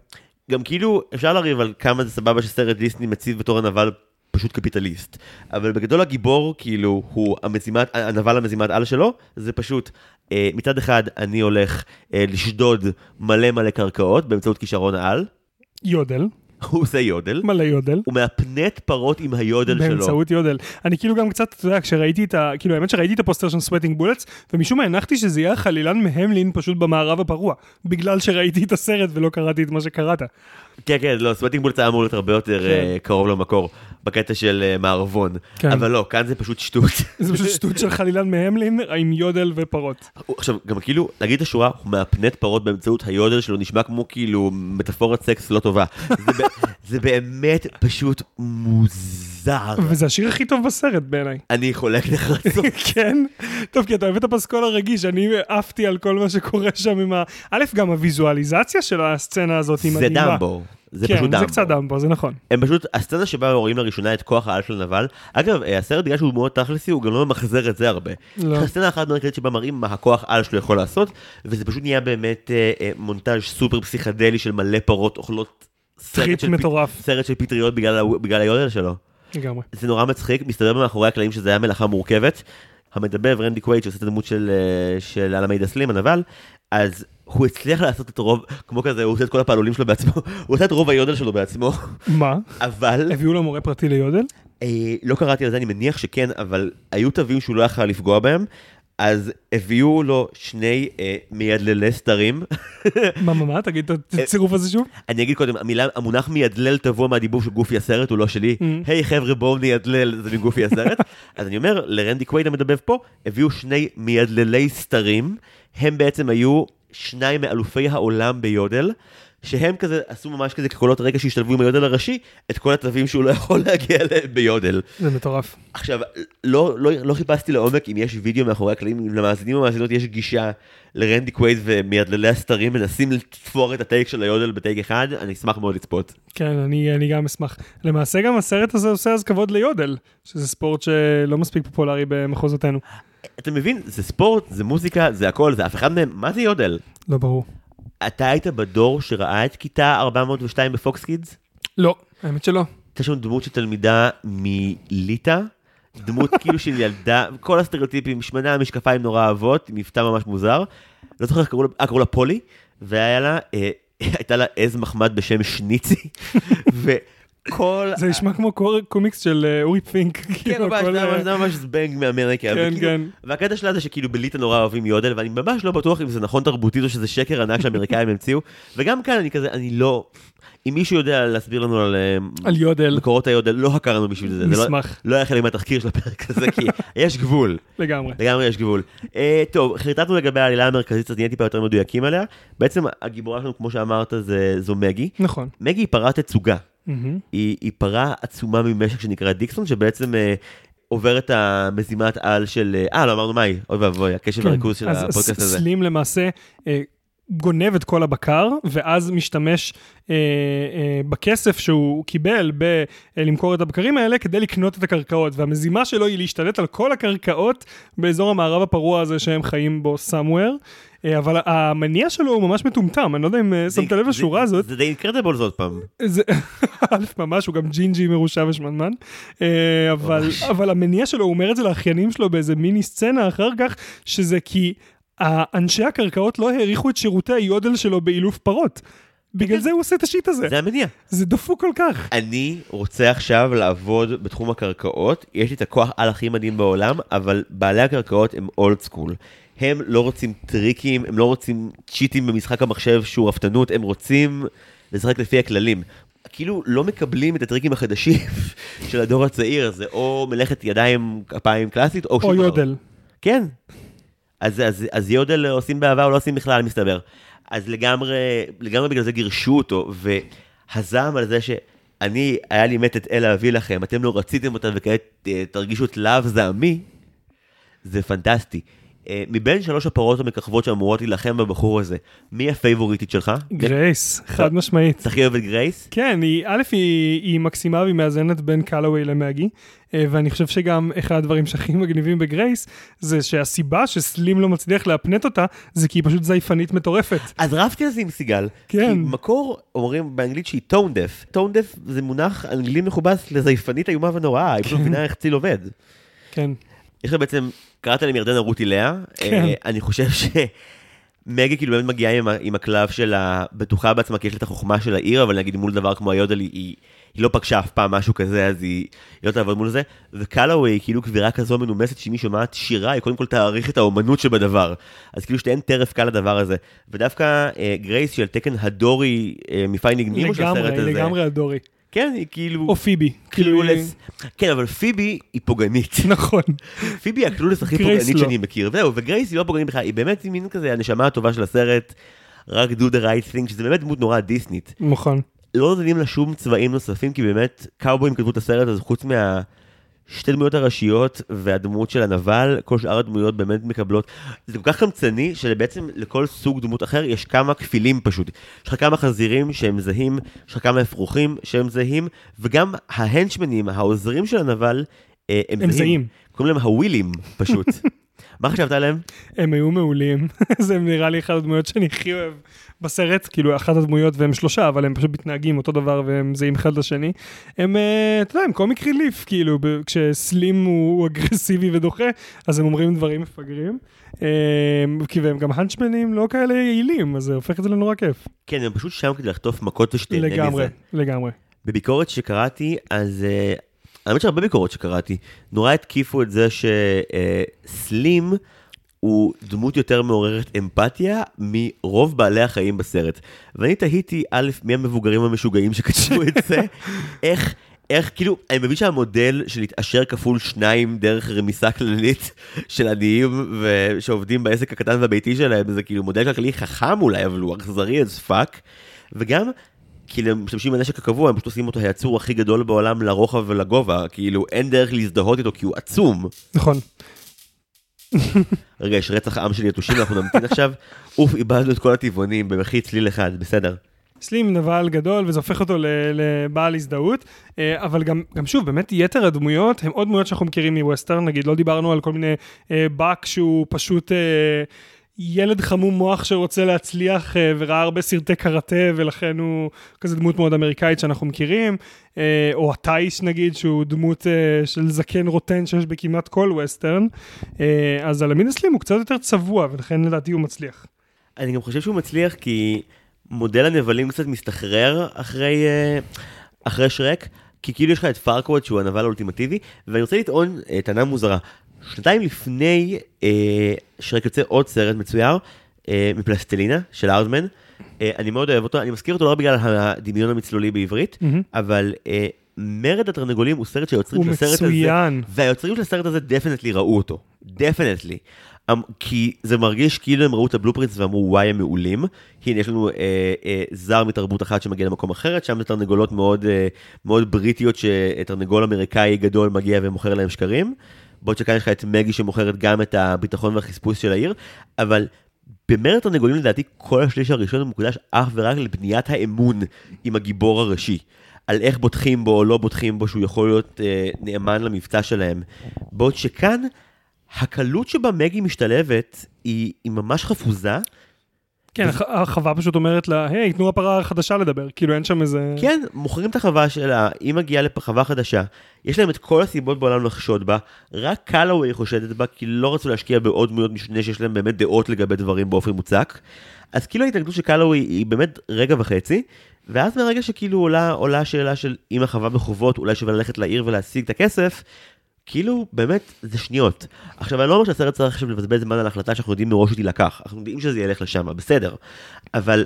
גם כאילו, אפשר לריב על כמה זה סבבה שסרט דיסני מציב בתור הנבל פשוט קפיטליסט. אבל בגדול הגיבור, כאילו, הוא המזימת, הנבל המזימת על שלו, זה פשוט, אה, מצד אחד אני הולך אה, לשדוד מלא מלא קרקעות באמצעות כישרון העל, יודל, הוא עושה יודל, מלא יודל. הוא מאפנט פרות עם היודל שלו. באמצעות יודל. אני כאילו גם קצת, אתה יודע, כשראיתי את ה... כאילו, האמת שראיתי את הפוסטר של Sweating Bullets, ומשום מה הנחתי שזה יהיה החלילן מהמלין פשוט במערב הפרוע. בגלל שראיתי את הסרט ולא קראתי את מה שקראת. כן, כן, לא, Sweating Bullet היה אמור להיות הרבה יותר אה, קרוב למקור, בקטע של אה, מערבון. כן. אבל לא, כאן זה פשוט שטות. זה פשוט שטות של חלילן מהמלין עם יודל ופרות. עכשיו, גם כאילו, להגיד את השורה, הוא מאפנט פרות באמצעות היודל שלו, נשמע כמו כאילו מטאפורת סקס לא טובה. זה באמת פשוט מוזר. וזה השיר הכי טוב בסרט בעיניי. אני חולק נחרצות. כן? טוב, כי אתה אוהב את הפסקול הרגיש, אני עפתי על כל מה שקורה שם עם ה... א', גם הוויזואליזציה של הסצנה הזאת היא זה מדהימה. דמבו. זה כן, פשוט זה דמבו. קצת דמבו, זה נכון. הם פשוט, הסצנה שבה רואים לראשונה את כוח העל של נבל, אגב, אה, הסרט בגלל שהוא מאוד תכלסי, הוא גם לא ממחזר את זה הרבה. לא. יש סצנה אחת מרכזית שבה מראים מה הכוח על שלו יכול לעשות, וזה פשוט נהיה באמת אה, אה, מונטאז' סופר פסיכדלי של מלא פרות אוכלות טריפ של פ- מטורף. סרט של פטריות בגלל ה- בגלל היודל שלו. לגמרי. זה נורא מצחיק, מסתבר מאחורי הקלעים שזה היה מלאכה מורכבת. המדבב רנדי קווייד שעושה את הדמות של, אה, של אלמידה סלים, הנבל, אז הוא הצליח לעשות את רוב, כמו כזה, הוא עושה את כל הפעלולים שלו בעצמו, הוא עושה את רוב היודל שלו בעצמו, מה? אבל הביאו לו מורה פרטי ליודל? אה, לא קראתי על זה, אני מניח שכן, אבל היו תווים שהוא לא יכל לפגוע בהם, אז הביאו לו שני אה, מיידללי סתרים. מה, מה, מה? תגיד את הצירוף הזה שוב? אני אגיד קודם, המילה, המונח מיידלל טבוע מהדיבור של גופי הסרט, הוא לא שלי. Mm. היי חבר'ה, בואו ניידלל, זה מגופי הסרט. אז אני אומר, לרנדי קווייד המדבב פה, הביאו שני מיידללי סתרים, הם בעצם היו שניים מאלופי העולם ביודל. שהם כזה עשו ממש כזה כקולות רקע שהשתלבו עם היודל הראשי, את כל התווים שהוא לא יכול להגיע אליהם ביודל. זה מטורף. עכשיו, לא, לא, לא חיפשתי לעומק אם יש וידאו מאחורי הקלעים, אם למאזינים ומאזינות יש גישה לרנדי קווייד ומיידללי הסתרים מנסים לתפור את ה take של היודל ב take אחד, אני אשמח מאוד לצפות. כן, אני, אני גם אשמח. למעשה גם הסרט הזה עושה אז כבוד ליודל, שזה ספורט שלא מספיק פופולרי במחוזותינו. אתה מבין, זה ספורט, זה מוזיקה, זה הכל, זה אף אחד מהם, מה זה יודל? לא ברור. אתה היית בדור שראה את כיתה 402 בפוקס קידס? לא, האמת שלא. הייתה שם דמות של תלמידה מליטא, דמות כאילו של ילדה, כל הסטריאוטיפים, שמנה, משקפיים נורא אהבות, מבטא ממש מוזר. לא זוכר איך קראו לה, אה, קראו לה פולי, והיה לה, אה, הייתה לה עז מחמד בשם שניצי, כל... זה נשמע כמו קומיקס של אה, אורי פינק. כן, כאילו, ממש, זה אה, ממש- זבנג מאמריקה. כן, וכאילו- כן. והקטע שלה זה שכאילו בליטא נורא אוהבים יודל, ואני ממש לא בטוח אם זה נכון תרבותית או שזה שקר ענק שהאמריקאים המציאו. וגם כאן אני כזה, אני לא... אם מישהו יודע להסביר לנו על אה, על יודל, מקורות היודל, לא חקרנו בשביל זה. לא- נשמח, לא היה חלק מהתחקיר של הפרק הזה, כי יש גבול. לגמרי. לגמרי יש גבול. Uh, טוב, חרטטנו לגבי העלילה המרכזית, אז נהיה טיפה יותר מדויקים עליה. בעצם הגיבורה שלנו, כמו שאמרת, זו מגי. נכון. מגי היא פרה תצוגה. מהמם. היא, היא פרה עצומה ממשק שנקרא דיקסון, שבעצם uh, עובר את המזימת על של... אה, לא אמרנו מה היא, אוי ואבוי, הקשב כן. והריכוז של אז הפודקאסט הזה. סלים למעשה אה, גונב את כל הבקר, ואז משתמש אה, אה, בכסף שהוא קיבל בלמכור את הבקרים האלה כדי לקנות את הקרקעות. והמזימה שלו היא להשתלט על כל הקרקעות באזור המערב הפרוע הזה שהם חיים בו somewhere. אה, אבל המניע שלו הוא ממש מטומטם, אני לא יודע אם אה, שמת לב לשורה הזאת. זה די Incredibles עוד פעם. א', ממש, הוא גם ג'ינג'י מרושע ושמנמן, אה, אבל, המניע שלו, הוא אומר את זה לאחיינים שלו באיזה מיני סצנה אחר כך, שזה כי אנשי הקרקעות לא העריכו את שירותי היודל שלו באילוף פרות. בגלל זה הוא עושה את ה shit הזה. זה המניע. זה דפוק כל כך. אני רוצה עכשיו לעבוד בתחום הקרקעות, יש לי את הכוח על הכי מדהים בעולם, אבל בעלי הקרקעות הם old school. הם לא רוצים טריקים, הם לא רוצים צ'יטים במשחק המחשב שהוא רפתנות, הם רוצים לשחק לפי הכללים. כאילו לא מקבלים את הטריקים החדשים של הדור הצעיר, זה או מלאכת ידיים כפיים קלאסית, או או. יודל. כן. אז, אז, אז יודל עושים בעבר, לא עושים בכלל, מסתבר. אז לגמרי, לגמרי בגלל זה גירשו אותו, והזעם על זה שאני, היה לי מתת אל להביא לכם, אתם לא רציתם אותה וכעת אה, תרגישו את להב זעמי, זה פנטסטי. אה, מבין שלוש הפרות המככבות שאמורות להילחם בבחור הזה, מי הפייבוריטית שלך? גרייס, חד משמעית. אתה הכי אוהב את גרייס? כן, היא, א', היא, היא מקסימה והיא מאזנת בין קאלווי למגי, אה, ואני חושב שגם אחד הדברים שהכי מגניבים בגרייס, זה שהסיבה שסלים לא מצליח להפנט אותה, זה כי היא פשוט זייפנית מטורפת. אז רבתי על זה עם סיגל. כן. כי מקור אומרים באנגלית שהיא tone deaf. Tone deaf זה מונח אנגלי מכובס לזייפנית איומה ונוראה, היא פשוט מבינה איך ציל עובד. כן, יש לה בעצם, קראת להם ירדנה רותי לאה, כן. אה, אני חושב שמגי כאילו באמת מגיעה עם, עם הקלף של הבטוחה בעצמה, כי יש לה את החוכמה של העיר, אבל נגיד מול דבר כמו היודל, היא, היא, היא לא פגשה אף פעם משהו כזה, אז היא, היא לא תעבוד מול זה. וקלאווי היא כאילו גבירה כזו מנומסת, שאם היא שומעת שירה, היא קודם כל תעריך את האומנות שבדבר. אז כאילו שתיהן טרף קל לדבר הזה. ודווקא אה, גרייס שעל תקן הדורי אה, מ Finding Nemo של הסרט לגמרי, הזה. לגמרי הדורי. כן, היא כאילו... או פיבי. כאילו, היא- clueless. כן, אבל פיבי היא פוגענית. נכון. פיבי היא הקלולס הכי פוגענית לא. שאני מכיר, זהו, וגרייס היא לא פוגענית בכלל, היא באמת מין כזה הנשמה הטובה של הסרט, רק do the right thing, שזה באמת דמות נורא דיסנית. נכון. לא נותנים לה שום צבעים נוספים, כי באמת, קאובויים כתבו את הסרט הזה, חוץ מה... שתי דמויות הראשיות והדמות של הנבל, כל שאר הדמויות באמת מקבלות. זה כל כך קמצני, שבעצם לכל סוג דמות אחר יש כמה כפילים פשוט. יש לך כמה חזירים שהם זהים, יש לך כמה אפרוחים שהם זהים, וגם ההנצ'מנים, העוזרים של הנבל, אה, הם, הם זהים. קוראים להם הווילים פשוט. מה חשבת עליהם? הם היו מעולים. זה נראה לי אחת הדמויות שאני הכי אוהב בסרט, כאילו אחת הדמויות והם שלושה, אבל הם פשוט מתנהגים אותו דבר והם זהים אחד לשני. הם, אה, אתה יודע, הם קומיק ריליף, כאילו, כשסלים הוא אגרסיבי ודוחה, אז הם אומרים דברים מפגרים. אה, כי והם גם הנצ'מנים לא כאלה יעילים, אז זה הופך את זה לנורא כיף. כן, הם פשוט שם כדי לחטוף מכות ושתהנה מזה. לגמרי, לגמרי. בביקורת שקראתי, אז uh, האמת שהרבה ביקורות שקראתי, נורא התקיפו את זה שסלים הוא דמות יותר מעוררת אמפתיה מרוב בעלי החיים בסרט. ואני תהיתי, א', מי המבוגרים המשוגעים שכתבו את זה, איך... איך, כאילו, אני מבין שהמודל של להתעשר כפול שניים דרך רמיסה כללית של עניים שעובדים בעסק הקטן והביתי שלהם, זה כאילו מודל כלכלי חכם אולי, אבל הוא אכזרי as fuck. וגם, כאילו, הם משתמשים בנשק הקבוע, הם פשוט עושים אותו היצור הכי גדול בעולם לרוחב ולגובה, כאילו, אין דרך להזדהות איתו כי הוא עצום. נכון. רגע, יש רצח עם של יתושים, אנחנו נמתין עכשיו. אוף, איבדנו את כל הטבעונים במחי צליל אחד, בסדר. סלים נבל גדול וזה הופך אותו לבעל הזדהות, אה, אבל גם, גם שוב, באמת יתר הדמויות הם עוד דמויות שאנחנו מכירים מווסטרן, נגיד לא דיברנו על כל מיני אה, באק שהוא פשוט אה, ילד חמום מוח שרוצה להצליח אה, וראה הרבה סרטי קראטה ולכן הוא כזה דמות מאוד אמריקאית שאנחנו מכירים, אה, או הטייס נגיד שהוא דמות אה, של זקן רוטן שיש בכמעט כל ווסטרן, אז הלמין הסלים הוא קצת יותר צבוע ולכן לדעתי הוא מצליח. אני גם חושב שהוא מצליח כי מודל הנבלים קצת מסתחרר אחרי... אחרי שרק, כי כאילו יש לך את פארקווד שהוא הנבל האולטימטיבי, ואני רוצה לטעון טענה מוזרה. שנתיים לפני אה, שרק יוצא עוד סרט מצויר, אה, מפלסטלינה, של ארדמן. אה, אני מאוד אוהב אותו, אני מזכיר אותו לא בגלל הדמיון המצלולי בעברית, מהמם. אבל אה, מרד התרנגולים הוא סרט שהיוצרים הוא של הסרט הזה, מצוין. והיוצרים של הסרט הזה definitely ראו אותו, definitely. כי זה מרגיש כאילו הם ראו את ה blueprints ואמרו וואי הם מעולים. הנה יש לנו אה, אה, זר מתרבות אחת שמגיע למקום אחרת, שם זה תרנגולות מאוד, אה, מאוד בריטיות שתרנגול אמריקאי גדול מגיע ומוכר להם שקרים. בעוד שכאן יש לך את מגי שמוכרת גם את הביטחון והחספוס של העיר, אבל במרד התרנגולים לדעתי כל השליש הראשון מוקדש אך ורק לבניית האמון עם הגיבור הראשי. על איך בוטחים בו או לא בוטחים בו שהוא יכול להיות אה, נאמן למבצע שלהם. בעוד שכאן, הקלות שבה מגי משתלבת היא, היא ממש חפוזה. כן, הח- החווה פשוט אומרת לה, היי, תנו הפרה החדשה לדבר, כאילו אין שם איזה... כן, מוכרים את החווה שלה, היא מגיעה לחווה חדשה, יש להם את כל הסיבות בעולם לחשוד בה, רק קלאווי חושדת בה, כי לא רצו להשקיע בעוד דמויות משנה שיש להם באמת דעות לגבי דברים באופן מוצק. אז כאילו ההתנגדות של קלאווי היא באמת רגע וחצי, ואז מהרגע שכאילו עולה, עולה השאלה של אם החווה בחובות, אולי שווה ללכת לעיר ולהשיג את הכסף, כאילו, באמת, זה שניות. עכשיו, אני לא אומר שהסרט צריך עכשיו לבזבז זמן על החלטה שאנחנו יודעים מראש שתילקח, אנחנו יודעים שזה ילך לשם, בסדר. אבל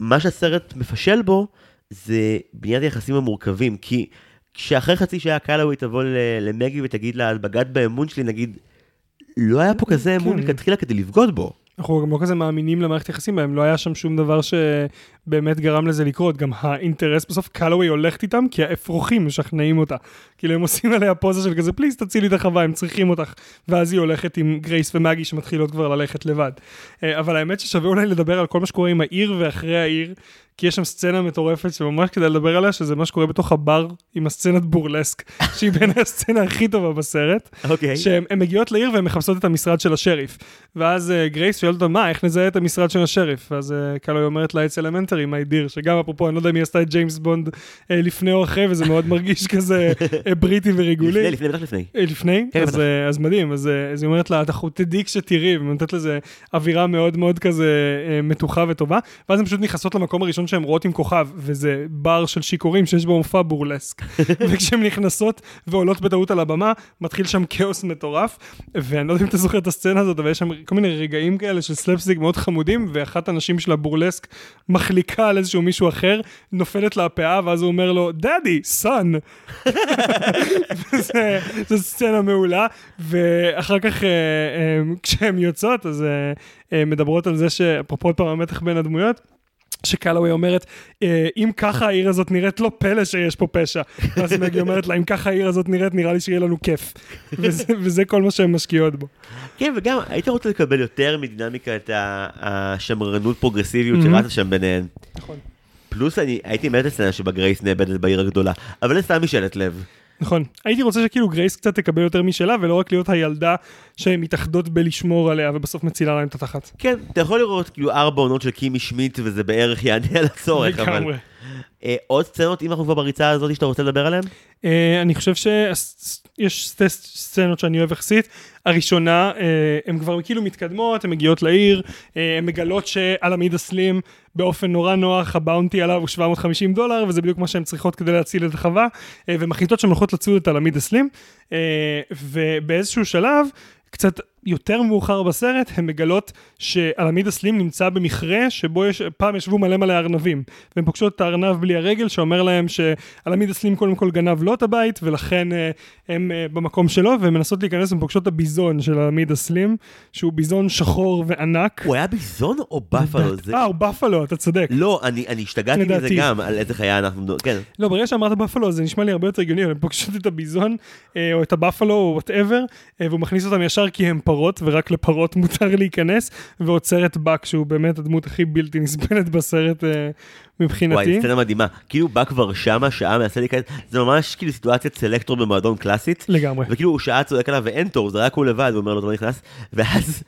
מה שהסרט מפשל בו, זה בניית היחסים המורכבים, כי כשאחרי חצי שעה קלאווי תבוא למגי ותגיד לה, "את בגדת באמון שלי, נגיד, לא היה פה כזה אמון כן. מלכתחילה כדי לבגוד בו. אנחנו גם לא כזה מאמינים למערכת יחסים בהם, לא היה שם שום דבר שבאמת גרם לזה לקרות. גם האינטרס בסוף, קלווי הולכת איתם כי האפרוחים משכנעים אותה. כאילו הם עושים עליה פוזה של כזה, please תצילי את החווה, הם צריכים אותך. ואז היא הולכת עם גרייס ומגי שמתחילות כבר ללכת לבד. אה, אבל האמת ששווה אולי לדבר על כל מה שקורה עם העיר ואחרי העיר, כי יש שם סצנה מטורפת שממש כדאי לדבר עליה, שזה מה שקורה בתוך הבר עם הסצנת בורלסק, שהיא בעיניי הסצנה הכי טובה בסרט. אוקיי. שהן הן מגיעות לעיר והן מחפשות את המשרד של השריף. ואז uh, גרייס שואלת אותה, מה, איך נזהה את המשרד של השריף? ואז uh, קלוי אומרת לה, it's elementary, my dear, שגם אפרופו, אני לא יודע אם היא עשתה את ג'יימס בונד uh, לפני או אחרי, וזה מאוד מרגיש כזה uh, בריטי וריגולי. לפני, לפני, בטח לפני. אה, לפני? כן, אז. אה, אז מדהים, אז, אה, אז היא אומרת לה, "אתה תדעי כשתראי, ונותנת לזה אווירה מאוד מאוד כזה אה, מתוחה וטובה, ואז הן פשוט נכנסות למקום הראשון שהן רואות עם כוכב, וזה בר של שיכורים שיש בו מופע בורלסק. וכשהן נכנסות ועולות בטעות על הבמה, מתחיל שם כאוס מטורף, ואני לא יודע אם אתה זוכר את הסצנה הזאת, אבל יש שם כל מיני רגעים כאלה של סלפסטיק מאוד חמודים, ואחת הנשים של הבורלסק מחליקה על איזשהו מישהו אחר, נופלת לה הפאה, ואז הוא אומר לו, Daddy, son. זו סצנה מעולה, ואחר כך אה, אה, כשהן יוצאות, אז אה, מדברות על זה שאפרופו פעם המתח בין הדמויות, שקלווי אומרת, "אה, אם ככה העיר הזאת נראית, לא פלא שיש פה פשע. ואז מגי אומרת לה, אם ככה העיר הזאת נראית, נראה לי שיהיה לנו כיף. וזה, וזה כל מה שהן משקיעות בו. כן, וגם הייתי רוצה לקבל יותר מדינמיקה ה- השמרנות פרוגרסיביות. שרצה שם ביניהן. נכון. פלוס אני הייתי מת לסצנה שבה גרייס נאבדת בעיר הגדולה, אבל זה סתם משאלת לב. נכון. הייתי רוצה שכאילו גרייס קצת תקבל יותר משלה, ולא רק להיות הילדה שהן מתאחדות בלשמור עליה, ובסוף מצילה להם את התחת. כן, אתה יכול לראות כאילו ארבע עונות של קימי שמיט וזה בערך יענה על הצורך, אבל... אה, עוד סצנות, אם אנחנו כבר בריצה הזאת שאתה רוצה לדבר עליהן? אה, אני חושב שיש שתי סצנות שאני אוהב יחסית. הראשונה, אה, הן כבר כאילו מתקדמות, הן מגיעות לעיר, הן מגלות שעל עמיד הסלים באופן נורא נוח, הבאונטי עליו הוא 750 דולר, וזה בדיוק מה שהן צריכות כדי להציל את החווה, ומחליטות שהן הולכות לצוד את הלמיד הסלים, אה, ובאיזשהו שלב, קצת יותר מאוחר בסרט, הן מגלות שעלמיד הסלים נמצא במכרה שבו יש, פעם ישבו מלא מלא ארנבים. והן פוגשות את הארנב בלי הרגל, שאומר להם שעלמיד הסלים קודם כל גנב לו את הבית, ולכן אה, הם אה, במקום שלו, והן מנסות להיכנס ופוגשות את הביזון של עלמיד הסלים, שהוא ביזון שחור וענק. הוא היה ביזון או בפלו? זה- אה, הוא בפלו, אתה צודק. לא, אני אני השתגעתי מזה. גם, על איזה חיה אנחנו... כן. לא, ברגע שאמרת בפלו זה נשמע לי הרבה יותר הגיוני, הם פוגשות את הביזון, אה, או את הבפלו, או whatever, והוא מכניס אותם ישר כי הם פרות, ורק לפרות מותר להיכנס, ועוצר את באק, שהוא באמת הדמות הכי בלתי נסבלת בסרט אה, מבחינתי. וואי, סצנה מדהימה. כאילו באק כבר שמה, שעה מנסה להיכנס, זה ממש כאילו סיטואציית סלקטור במועדון קלאסית. לגמרי. וכאילו הוא שעה צועק עליו ואין תור, זה רק הוא לבד, הוא אומר לו, אתה לא נכנס, ואז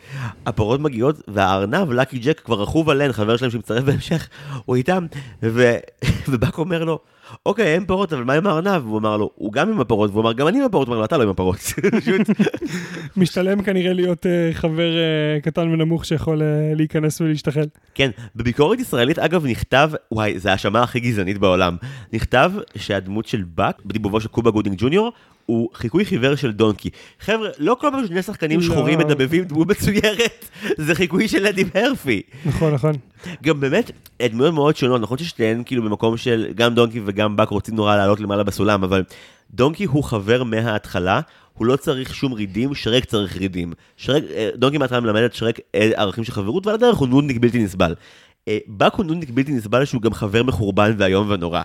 הפרות מגיעות, והארנב, לקי ג'ק, כבר רכוב עליהן, חבר שלהם שמצטרף בהמשך, הוא איתם, ו... ובאק אומר לו, אוקיי, אין פרות, אבל מה עם הארנב? הוא אמר לו, הוא גם עם הפרות, והוא אמר, גם אני עם הפרות, הוא אמר לו, אתה לא עם הפרות. משתלם כנראה להיות אה, חבר אה, קטן ונמוך שיכול אה, להיכנס ולהשתחל. כן, בביקורת ישראלית, אגב, נכתב, וואי, זו ההאשמה הכי גזענית בעולם. נכתב שהדמות של באק, בדיבובו של קובה גודינג ג'וניור, הוא חיקוי חיוור של דונקי. חבר'ה, לא כל פעם שני שחקנים לא. שחורים מדבבים דמות מצוירת, זה חיקוי של אדי הרפי. נכון, נכון. גם באמת, דמויות מאוד שונות, נכון ששתיהן כאילו במקום של גם דונקי וגם באק רוצים נורא לעלות למעלה בסולם, אבל דונקי הוא חבר מההתחלה, הוא לא צריך שום רידים, שרק צריך רידים. שרק, אה, דונקי מההתחלה מלמד את שרק אה, ערכים של חברות, ועל הדרך הוא נודניק בלתי נסבל. אה, באק הוא נודניק בלתי נסבל שהוא גם חבר מחורבן ואיום ונורא.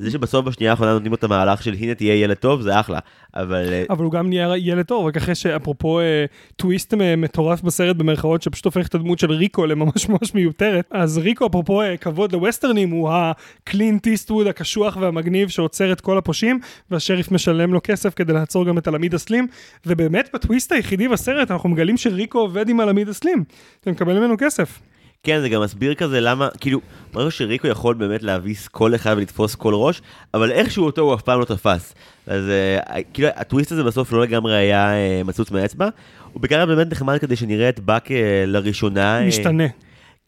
זה שבסוף בשנייה האחרונה נותנים לו את המהלך של הנה תהיה ילד טוב, זה אחלה. אבל אה, אבל הוא גם נהיה ילד טוב, רק אחרי שאפרופו אה, טוויסט מטורף בסרט במרכאות, שפשוט הופך את הדמות של ריקו לממש ממש מיותרת. אז ריקו, אפרופו אה, כבוד לווסטרנים, הוא הקלינט איסטווד הקשוח והמגניב שעוצר את כל הפושעים, והשריף משלם לו כסף כדי לעצור גם את הלמיד הסלים. ובאמת, בטוויסט היחידי בסרט, אנחנו מגלים שריקו עובד עם הלמיד הסלים. אתה מקבל ממנו כסף. כן, זה גם מסביר כזה למה, כאילו, ברגע שריקו יכול באמת להביס כל אחד ולתפוס כל ראש, אבל איכשהו אותו הוא אף פעם לא תפס. אז אה, כאילו, הטוויסט הזה בסוף לא לגמרי היה אה, מצוץ מהאצבע. הוא בעיקר באמת נחמד כדי שנראה את באק אה, לראשונה. אה, משתנה.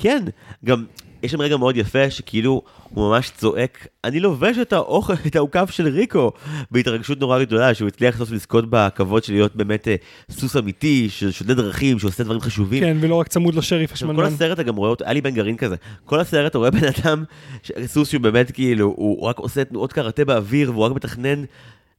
כן, גם יש שם רגע מאוד יפה שכאילו הוא ממש צועק, אני לובש את האוכל, את העוקף של ריקו, בהתרגשות נורא גדולה, שהוא הצליח סוף לזכות בכבוד של להיות באמת אה, סוס אמיתי, ששודד דרכים, שעושה דברים חשובים. כן, ולא רק צמוד לשריף עכשיו, כל השמנמן. הסרט אתה גם רואה אותו, היה לי בן גרעין כזה, כל הסרט אתה רואה בן אדם, סוס שהוא באמת כאילו, הוא רק עושה תנועות קראטה באוויר, והוא רק מתכנן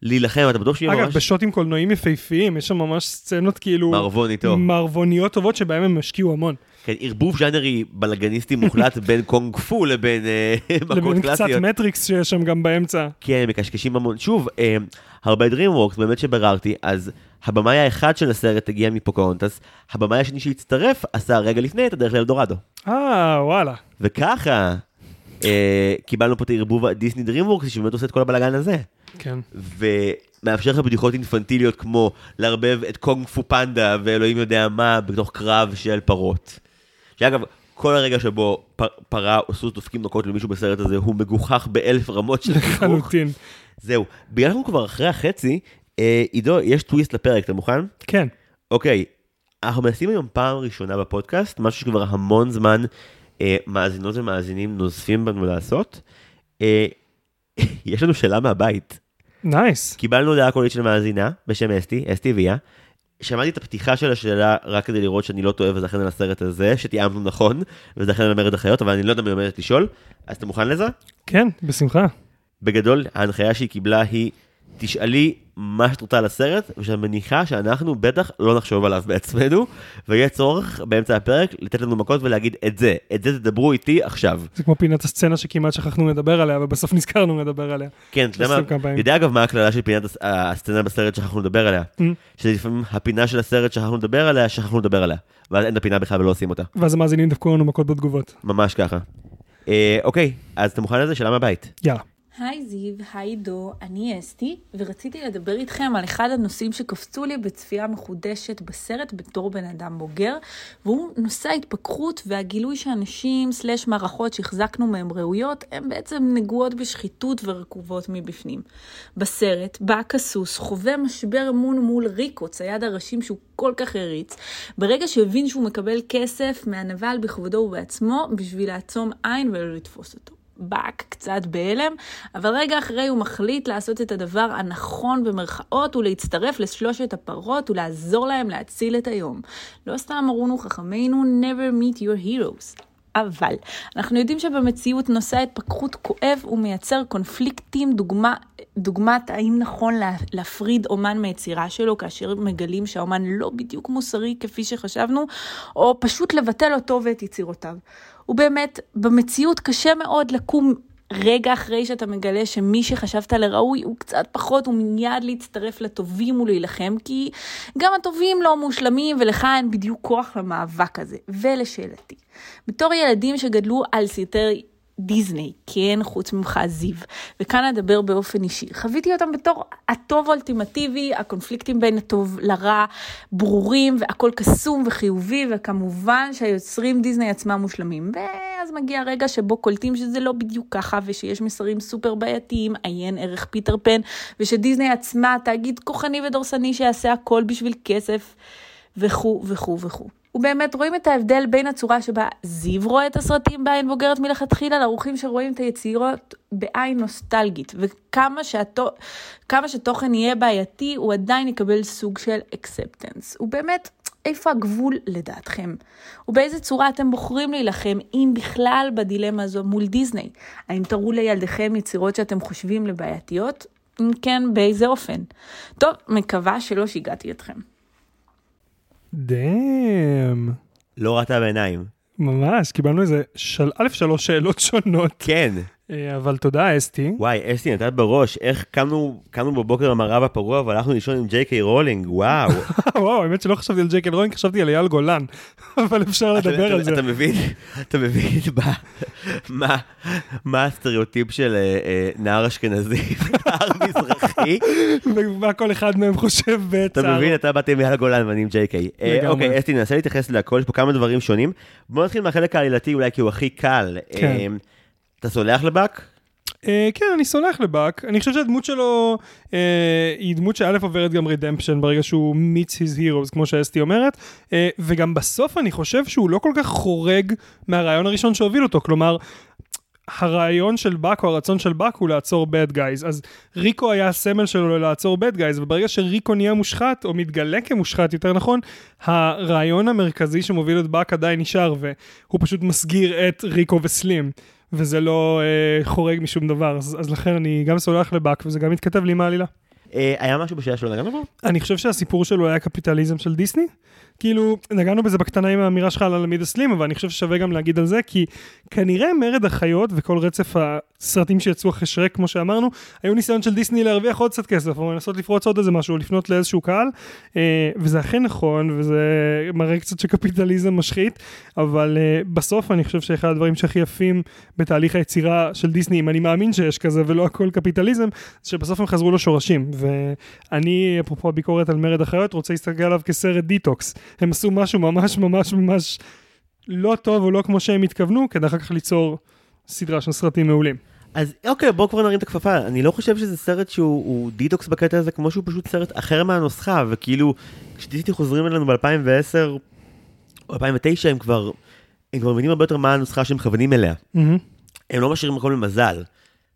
להילחם, אתה בטוח שיהיה אגב, ממש בשוטים קולנועיים יפהפיים, יש שם ממש סצנות כאילו... מערבון איתו. מערבוניות טובות שבהם הם השקיעו המון. כן, ערבוב ז'אנרי בלאגניסטי מוחלט בין קונג פו לבין אה, מכות לבין קצת קלאסיות. מטריקס שיש שם גם באמצע. כן, מקשקשים המון. שוב, אה, הרבה DreamWorks, באמת שביררתי, אז הבמאי האחד של הסרט הגיע מפוקהונטס, הבמאי השני שהצטרף עשה רגע לפני את הדרך לאלדורדו. אה, וואלה. וככה אה, קיבלנו פה את הערבוב הדיסני DreamWorks שבאמת עושה את כל הבלאגן הזה. כן. ומאפשר לך בדיחות אינפנטיליות כמו לערבב את קונג פו פנדה ואלוהים יודע מה בתוך קרב של פרות. שאגב, כל הרגע שבו פ- פרה או סוס דופקים מכות למישהו בסרט הזה הוא מגוחך באלף רמות של חיכוך. לחלוטין. זהו, בגלל שאנחנו כבר אחרי החצי, אה, עידו, יש טוויסט לפרק, אתה מוכן? כן. אוקיי, אנחנו מנסים היום פעם ראשונה בפודקאסט, משהו שכבר המון זמן אה, מאזינות ומאזינים נוזפים בנו לעשות. אה, יש לנו שאלה מהבית. נייס. קיבלנו הודעה קולית של מאזינה בשם אסתי, אסתי ויה. שמעתי את הפתיחה של השאלה רק כדי לראות שאני לא טועה וזה אכן על הסרט הזה, שתיאמנו נכון, וזה אכן על מרד החיות, אבל אני לא יודע מי עומדת לשאול. אז אתה מוכן לזה? כן, בשמחה. בגדול, ההנחיה שהיא קיבלה היא, תשאלי מה שאת רוצה על הסרט, ושאני מניחה שאנחנו בטח לא נחשוב עליו בעצמנו, ויהיה צורך באמצע הפרק לתת לנו מכות ולהגיד את זה, את זה תדברו איתי עכשיו. זה כמו פינת הסצנה שכמעט שכחנו לדבר עליה, ובסוף נזכרנו לדבר עליה. כן, אתה יודע מה. יודע אגב מה הקללה של פינת הס- הסצנה בסרט שכחנו לדבר עליה? Mm. שזה לפעמים הפינה של הסרט שכחנו לדבר עליה, שכחנו לדבר עליה. ואז אין את הפינה בכלל ולא עושים אותה. ואז המאזינים דפקו לנו מכות בתגובות. ממש ככה. אה, אוקיי, אז אתה מוכן לזה? שאלה מהבית. יאללה. היי זיו, היי עידו, אני אסתי, ורציתי לדבר איתכם על אחד הנושאים שקפצו לי בצפייה מחודשת בסרט בתור בן אדם בוגר, והוא נושא ההתפכחות והגילוי שאנשים סלש מערכות שהחזקנו מהם ראויות, הן בעצם נגועות בשחיתות ורקובות מבפנים. בסרט, באק הסוס חווה משבר אמון מול ריקו, צייד הראשים שהוא כל כך הריץ, ברגע שהבין שהוא מקבל כסף מהנבל בכבודו ובעצמו, בשביל לעצום עין ולא לתפוס אותו. באק קצת בהלם, אבל רגע אחרי הוא מחליט לעשות את הדבר הנכון במרכאות ולהצטרף לשלושת הפרות ולעזור להם להציל את היום. לא סתם אמרונו חכמינו never meet your heroes. אבל אנחנו יודעים שבמציאות נושא ההתפכחות כואב ומייצר קונפליקטים דוגמה, דוגמת האם נכון לה, להפריד אומן מיצירה שלו כאשר מגלים שהאומן לא בדיוק מוסרי כפי שחשבנו, או פשוט לבטל אותו ואת יצירותיו. ובאמת, במציאות קשה מאוד לקום רגע אחרי שאתה מגלה שמי שחשבת לראוי הוא קצת פחות ומיד להצטרף לטובים ולהילחם, כי גם הטובים לא מושלמים ולך אין בדיוק כוח למאבק הזה. ולשאלתי, בתור ילדים שגדלו על סרטי דיסני, כן, חוץ ממך זיו. וכאן אדבר באופן אישי. חוויתי אותם בתור הטוב האולטימטיבי, הקונפליקטים בין הטוב לרע ברורים, והכל קסום וחיובי, וכמובן שהיוצרים דיסני עצמם מושלמים. ואז מגיע הרגע שבו קולטים שזה לא בדיוק ככה, ושיש מסרים סופר בעייתיים, עיין ערך פיטר פן, ושדיסני עצמה תאגיד כוחני ודורסני שיעשה הכל בשביל כסף, וכו' וכו' וכו'. ובאמת רואים את ההבדל בין הצורה שבה זיו רואה את הסרטים בעין בוגרת מלכתחילה, לעורכים שרואים את היצירות בעין נוסטלגית, וכמה שהתו... שתוכן יהיה בעייתי, הוא עדיין יקבל סוג של אקספטנס. ובאמת, איפה הגבול לדעתכם? ובאיזה צורה אתם בוחרים להילחם, אם בכלל, בדילמה הזו מול דיסני? האם תראו לילדיכם יצירות שאתם חושבים לבעייתיות? אם כן, באיזה אופן? טוב, מקווה שלא שיגעתי אתכם. דאם. לא ראתה בעיניים. ממש, קיבלנו איזה, של... א', שלוש שאלות שונות, כן. אה, אבל תודה אסתי. וואי, אסתי נתת בראש, איך קמנו, קמנו בבוקר המערב הפרוע והלכנו לישון עם ג'יי קיי רולינג, וואו. וואו, האמת שלא חשבתי על ג'יי קיי רולינג, חשבתי על אייל גולן, אבל אפשר אתה- לדבר אתה- על זה. אתה מבין, אתה מבין מה- מה- מה הסטריאוטיפ של אה, אה, נער אשכנזי, נער מזרחי? ומה כל אחד מהם חושב אתה בצער. מבין, אתה באת עם אייל גולן ואני עם ג'יי קיי. אוקיי, אסתי, ננסה להתייחס להכל, יש פה כמה דברים שונים. בוא נתחיל מהחלק העלילתי אולי כי הוא הכי קל. כן. אתה סולח לבאק? אה, כן, אני סולח לבאק. אני חושב שהדמות שלו אה, היא דמות שא' עוברת גם רדמפשן ברגע שהוא meets his heroes, כמו שאסתי אומרת, אה, וגם בסוף אני חושב שהוא לא כל כך חורג מהרעיון הראשון שהוביל אותו, כלומר... הרעיון של באק או הרצון של באק הוא לעצור bad guys, אז ריקו היה הסמל שלו לעצור bad guys, וברגע שריקו נהיה מושחת, או מתגלה כמושחת יותר נכון, הרעיון המרכזי שמוביל את באק עדיין נשאר, והוא פשוט מסגיר את ריקו וסלים. וזה לא אה, חורג משום דבר, אז, אז לכן אני גם סולח לבאק, וזה גם מתכתב לי עם העלילה. אה, היה משהו בשאלה שלא נגענו בו? אני חושב שהסיפור שלו היה קפיטליזם של דיסני. כאילו, נגענו בזה בקטנה עם האמירה שלך על הלמיד הסלים, אבל אני חושב ששווה גם להגיד על זה, כי כנראה מרד החיות וכל רצף הסרטים שיצאו אחרי שרק, כמו שאמרנו, היו ניסיון של דיסני להרוויח עוד קצת כסף, או לנסות לפרוץ עוד איזה משהו, לפנות לאיזשהו קהל, אה, וזה אכן נכון, וזה מראה קצת שקפיטליזם משחית, אבל אה, בסוף אני חושב שאחד הדברים שהכי יפים בתהליך היצירה של דיסני, אם אני מאמין שיש כזה ולא הכל קפיטליזם, זה שבסוף הם חזרו לשורשים, ואני, אפרופו הביקורת על מרד החיות, רוצה להסתכל עליו כסרט דיטוקס. הם עשו משהו ממש ממש ממש לא טוב או לא כמו שהם התכוונו, כדי אחר כך ליצור סדרה של סרטים מעולים. אז אוקיי, בוא כבר נרים את הכפפה. אני לא חושב שזה סרט שהוא הוא דיטוקס בקטע הזה, כמו שהוא פשוט סרט אחר מהנוסחה, וכאילו, כשדיסני חוזרים אלינו ב-2010 או 2009, הם כבר, הם כבר מבינים הרבה יותר מה הנוסחה שהם מכוונים אליה. הם לא משאירים מקום למזל.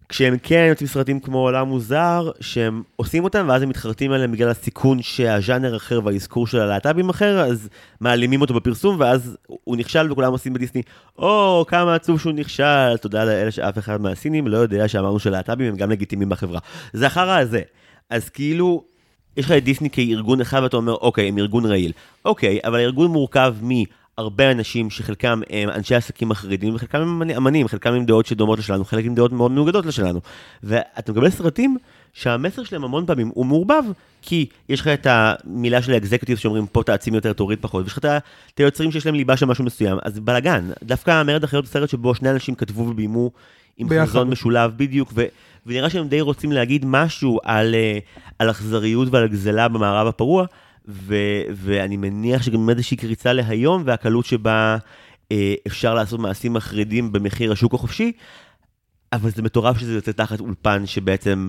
כשהם כן יוצאים סרטים כמו עולם מוזר, שהם עושים אותם ואז הם מתחרטים עליהם בגלל הסיכון שהז'אנר אחר והאזכור של הלהט"בים אחר, אז מעלימים אותו בפרסום, ואז הוא נכשל וכולם עושים בדיסני, או, כמה עצוב שהוא נכשל, תודה לאלה שאף אחד מהסינים לא יודע שאמרנו שלהט"בים הם גם לגיטימיים בחברה. זה החרא הזה. אז כאילו, יש לך את דיסני כארגון אחד ואתה אומר, אוקיי, הם ארגון רעיל. אוקיי, אבל הארגון מורכב מהרבה אנשים שחלקם הם אנשי עסקים החרדים וחלקם הם אמני- אמנים, חלקם עם דעות שדומות לשלנו, חלק עם דעות מאוד מנוגדות לשלנו. ואתה מקבל סרטים שהמסר שלהם המון פעמים הוא מעורבב, כי יש לך את המילה של האקזקוטיב שאומרים פה תעצים יותר, תוריד פחות, ויש לך את היוצרים שיש להם ליבה של משהו מסוים, אז בלאגן. דווקא מרד החיות הוא סרט שבו שני אנשים כתבו וביימו עם ביחד. חזון משולב בדיוק, ו... ונראה שהם די רוצים להגיד משהו על, אה, על אכזריות ועל גזלה במערב הפרוע, ו, ואני מניח שגם עם איזושהי קריצה להיום והקלות שבה אה, אפשר לעשות מעשים מחרידים במחיר השוק החופשי, אבל זה מטורף שזה יוצא תחת אולפן שבעצם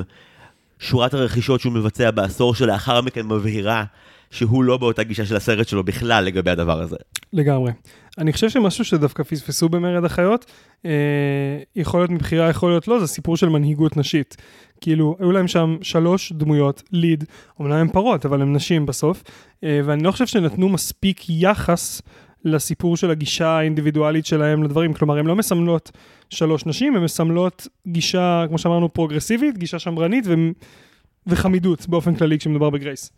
שורת הרכישות שהוא מבצע בעשור שלאחר מכן מבהירה שהוא לא באותה גישה של הסרט שלו בכלל לגבי הדבר הזה. לגמרי. אני חושב שמשהו שדווקא פספסו במרד החיות, אה, יכול להיות מבחירה, יכול להיות לא, זה סיפור של מנהיגות נשית. כאילו, היו להם שם שלוש דמויות, ליד, אומנם הם פרות, אבל הם נשים בסוף, אה, ואני לא חושב שנתנו מספיק יחס לסיפור של הגישה האינדיבידואלית שלהם לדברים. כלומר, הן לא מסמלות שלוש נשים, הן מסמלות גישה, כמו שאמרנו, פרוגרסיבית, גישה שמרנית ו... וחמידות באופן כללי כשמדובר בגרייס.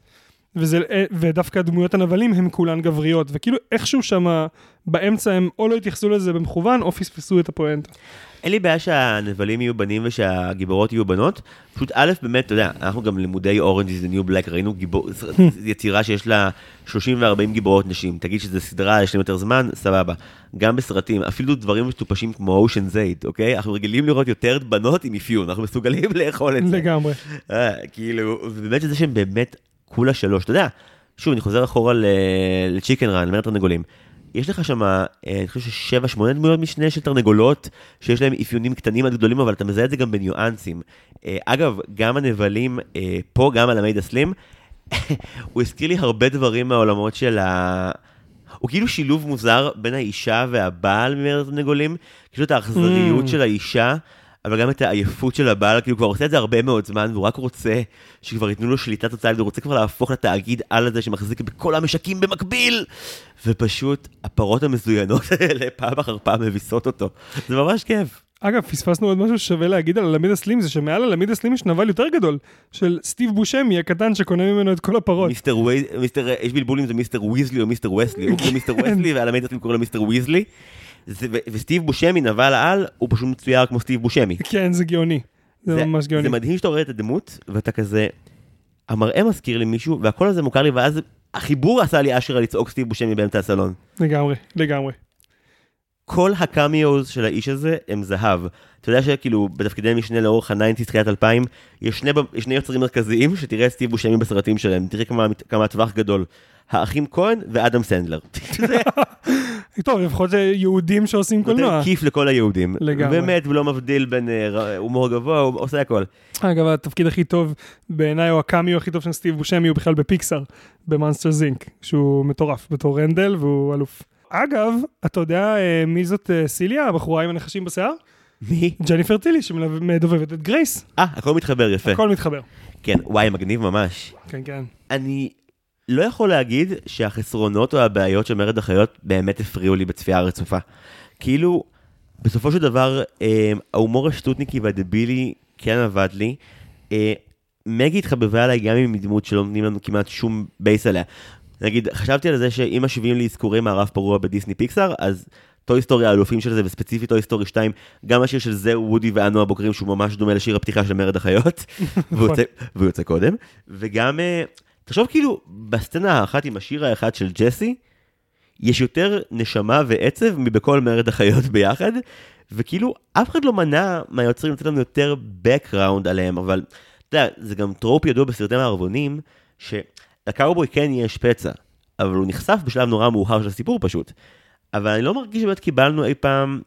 וזה, אה, ודווקא דמויות הנבלים הן כולן גבריות, וכאילו איכשהו שם באמצע הם או לא התייחסו לזה במכוון, או פספסו את הפואנטה. אין לי בעיה שהנבלים יהיו בנים ושהגיבורות יהיו בנות. פשוט א', באמת, אתה יודע, אנחנו גם לימודי is the New Black, ראינו גיבור, יצירה שיש לה 30 ו-40 גיבורות נשים. תגיד שזו סדרה, יש להם יותר זמן, סבבה. גם בסרטים, אפילו דברים מטופשים כמו Ocean's 8, אוקיי? אנחנו רגילים לראות יותר בנות עם אפיון, אנחנו מסוגלים לאכול את זה. לגמרי. אה, כאילו, ובאמת שזה שהם באמת כולה שלוש, אתה יודע, שוב, אני חוזר אחורה לצ'יקן רן, למרד תרנגולים. יש לך שם, אה, אני חושב ששבע, שמונה דמויות משנה של תרנגולות, שיש להם אפיונים קטנים עד גדולים, אבל אתה מזהה את זה גם בניואנסים. אה, אגב, גם הנבלים אה, פה, גם על המייד הסלים, הוא הזכיר לי הרבה דברים מהעולמות של ה... הוא כאילו שילוב מוזר בין האישה והבעל ממרד התרנגולים, כאילו את האכזריות Mm. של האישה. אבל גם את העייפות של הבעל, כאילו הוא כבר עושה את זה הרבה מאוד זמן, והוא רק רוצה שכבר ייתנו לו שליטה טוטאלית, הוא רוצה כבר להפוך לתאגיד על הזה שמחזיק בכל המשקים במקביל, ופשוט הפרות המזוינות האלה פעם אחר פעם מביסות אותו. זה ממש כיף. אגב, פספסנו עוד משהו ששווה להגיד על אלמידה סלים, זה שמעל אלמידה סלים יש נבל יותר גדול, של סטיב בושמי הקטן שקונה ממנו את כל הפרות. מיסטר ווי... מיסטר... יש בלבול אם זה מיסטר ויזלי או מיסטר וסלי, הוא קוראים מיסטר וסלי המייד אתם קוראים לו מיסטר ויזלי. זה- ו- וסטיב בושמי, נבל העל, הוא פשוט מצויר כמו סטיב בושמי. כן, זה גאוני. זה ממש גאוני. זה מדהים שאתה רואה את הדמות, ואתה כזה, המראה מזכיר לי מישהו, והכל הזה מוכר לי, ואז החיבור עשה לי אשכרה לצעוק סטיב בושמי באמצע הסלון. לגמרי, לגמרי. כל הקמיוז של האיש הזה הם זהב. אתה יודע שכאילו בתפקידי משנה לאורך ה-90's, תחילת 2000, יש שני, יש שני יוצרים מרכזיים שתראה את סטיב בושמי בסרטים שלהם, תראה כמה, כמה הטווח גדול. האחים כהן ואדם סנדלר. טוב, לפחות זה יהודים שעושים קולנוע. נותן כיף לכל היהודים. לגמרי. באמת, ולא מבדיל בין אה, הומור גבוה, הוא עושה הכל. אגב, התפקיד הכי טוב בעיניי, או הקאמיו הכי טוב של סטיב בושמי, הוא בכלל בפיקסאר, ב Monsters, Inc., שהוא מטורף, בתור רנדל, והוא אלוף. אגב, אתה יודע אה, מי זאת אה, סיליה, הבחורה עם הנחשים בשיער? מי? ג'ניפר טילי, שמדובבת את גרייס. אה, הכל מתחבר יפה. הכל מתחבר. כן, וואי, מגניב ממש. כן, כן. אני לא יכול להגיד שהחסרונות או הבעיות של מרד החיות באמת הפריעו לי בצפייה הרצופה. כאילו, בסופו של דבר, אה, ההומור השטותניקי והדבילי כן עבד לי. אה, מגי התחבבה עליי גם עם דמות שלא נותנים לנו כמעט שום base עליה. נגיד, חשבתי על זה שאם משווים לאזכורי מערב פרוע בדיסני פיקסאר, אז Toy Story האלופים של זה, וספציפית Toy Story 2, גם השיר של זה, וודי ואנו הבוקרים, שהוא ממש דומה לשיר הפתיחה של מרד החיות, והוא יוצא- והוא יוצא קודם, וגם, אה, תחשוב כאילו, בסצנה האחת עם השיר האחד של ג'סי, יש יותר נשמה ועצב מבכל מרד החיות ביחד, וכאילו, אף אחד לא מנע מהיוצרים לתת לנו יותר background עליהם, אבל, אתה יודע, זה גם trope ידוע בסרטי מערבונים, שלקאובוי כן יש פצע, אבל הוא נחשף בשלב נורא מאוחר של הסיפור פשוט. אבל אני לא מרגיש שבאמת קיבלנו אי פעם...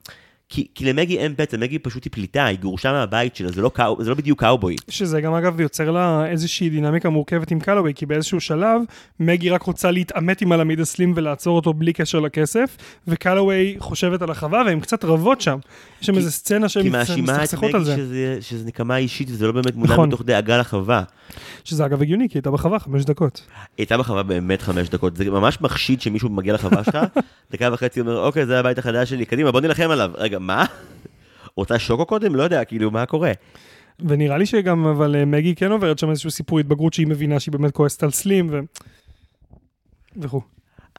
כי, כי למגי אין פצע, מגי פשוט היא פליטה, היא גורשה מהבית שלה, זה לא, קאו, זה לא בדיוק קאובוי. שזה גם אגב יוצר לה איזושהי דינמיקה מורכבת עם קלווי, כי באיזשהו שלב מגי רק רוצה להתעמת עם הלמיד הסלים ולעצור אותו בלי קשר לכסף, וקלווי חושבת על החווה והם קצת רבות שם. יש שם איזה סצנה שהן כי מאשימה את מסתכסכות על מגי זה. שזה, שזה נקמה אישית וזה לא באמת מונע נכון. מתוך דאגה לחווה. שזה אגב הגיוני, כי הייתה בחווה חמש דקות. הייתה בחווה באמת חמש דקות, זה ממש מחשיד שמישהו מגיע לחווה שלך, דקה וחצי אומר, אוקיי, זה הבית החדש שלי, קדימה, בוא נילחם עליו. רגע, מה? רוצה שוקו קודם? לא יודע, כאילו, מה קורה? ונראה לי שגם, אבל אה, מגי כן עוברת שם איזשהו סיפור התבגרות שהיא מבינה שהיא באמת כועסת על סלים ו... וכו'.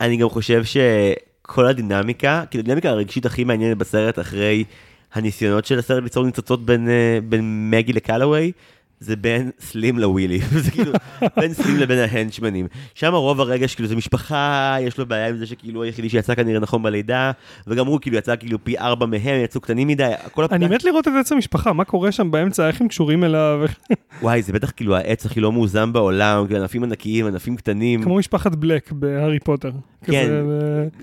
אני גם חושב שכל הדינמיקה, כאילו הדינמיקה הרגשית הכי מעניינת בסרט אחרי הניסיונות של הסרט ליצור ניצוצות בין, אה, בין מגי לקלווי, זה בין סלים לווילי, זה כאילו בין סלים לבין ההנצ'מנים. שם רוב הרגש, כאילו זה משפחה, יש לו בעיה עם זה שכאילו היחידי שיצא כנראה נכון בלידה, וגם הוא כאילו יצא כאילו פי ארבע מהם, יצאו קטנים מדי, הכל אני הפתח- מת לראות את עץ המשפחה, מה קורה שם באמצע, איך הם קשורים אליו, וואי, זה בטח כאילו העץ הכי לא מאוזן בעולם, כאילו ענפים ענקיים, ענפים קטנים, כמו משפחת בלק בהארי פוטר. כן.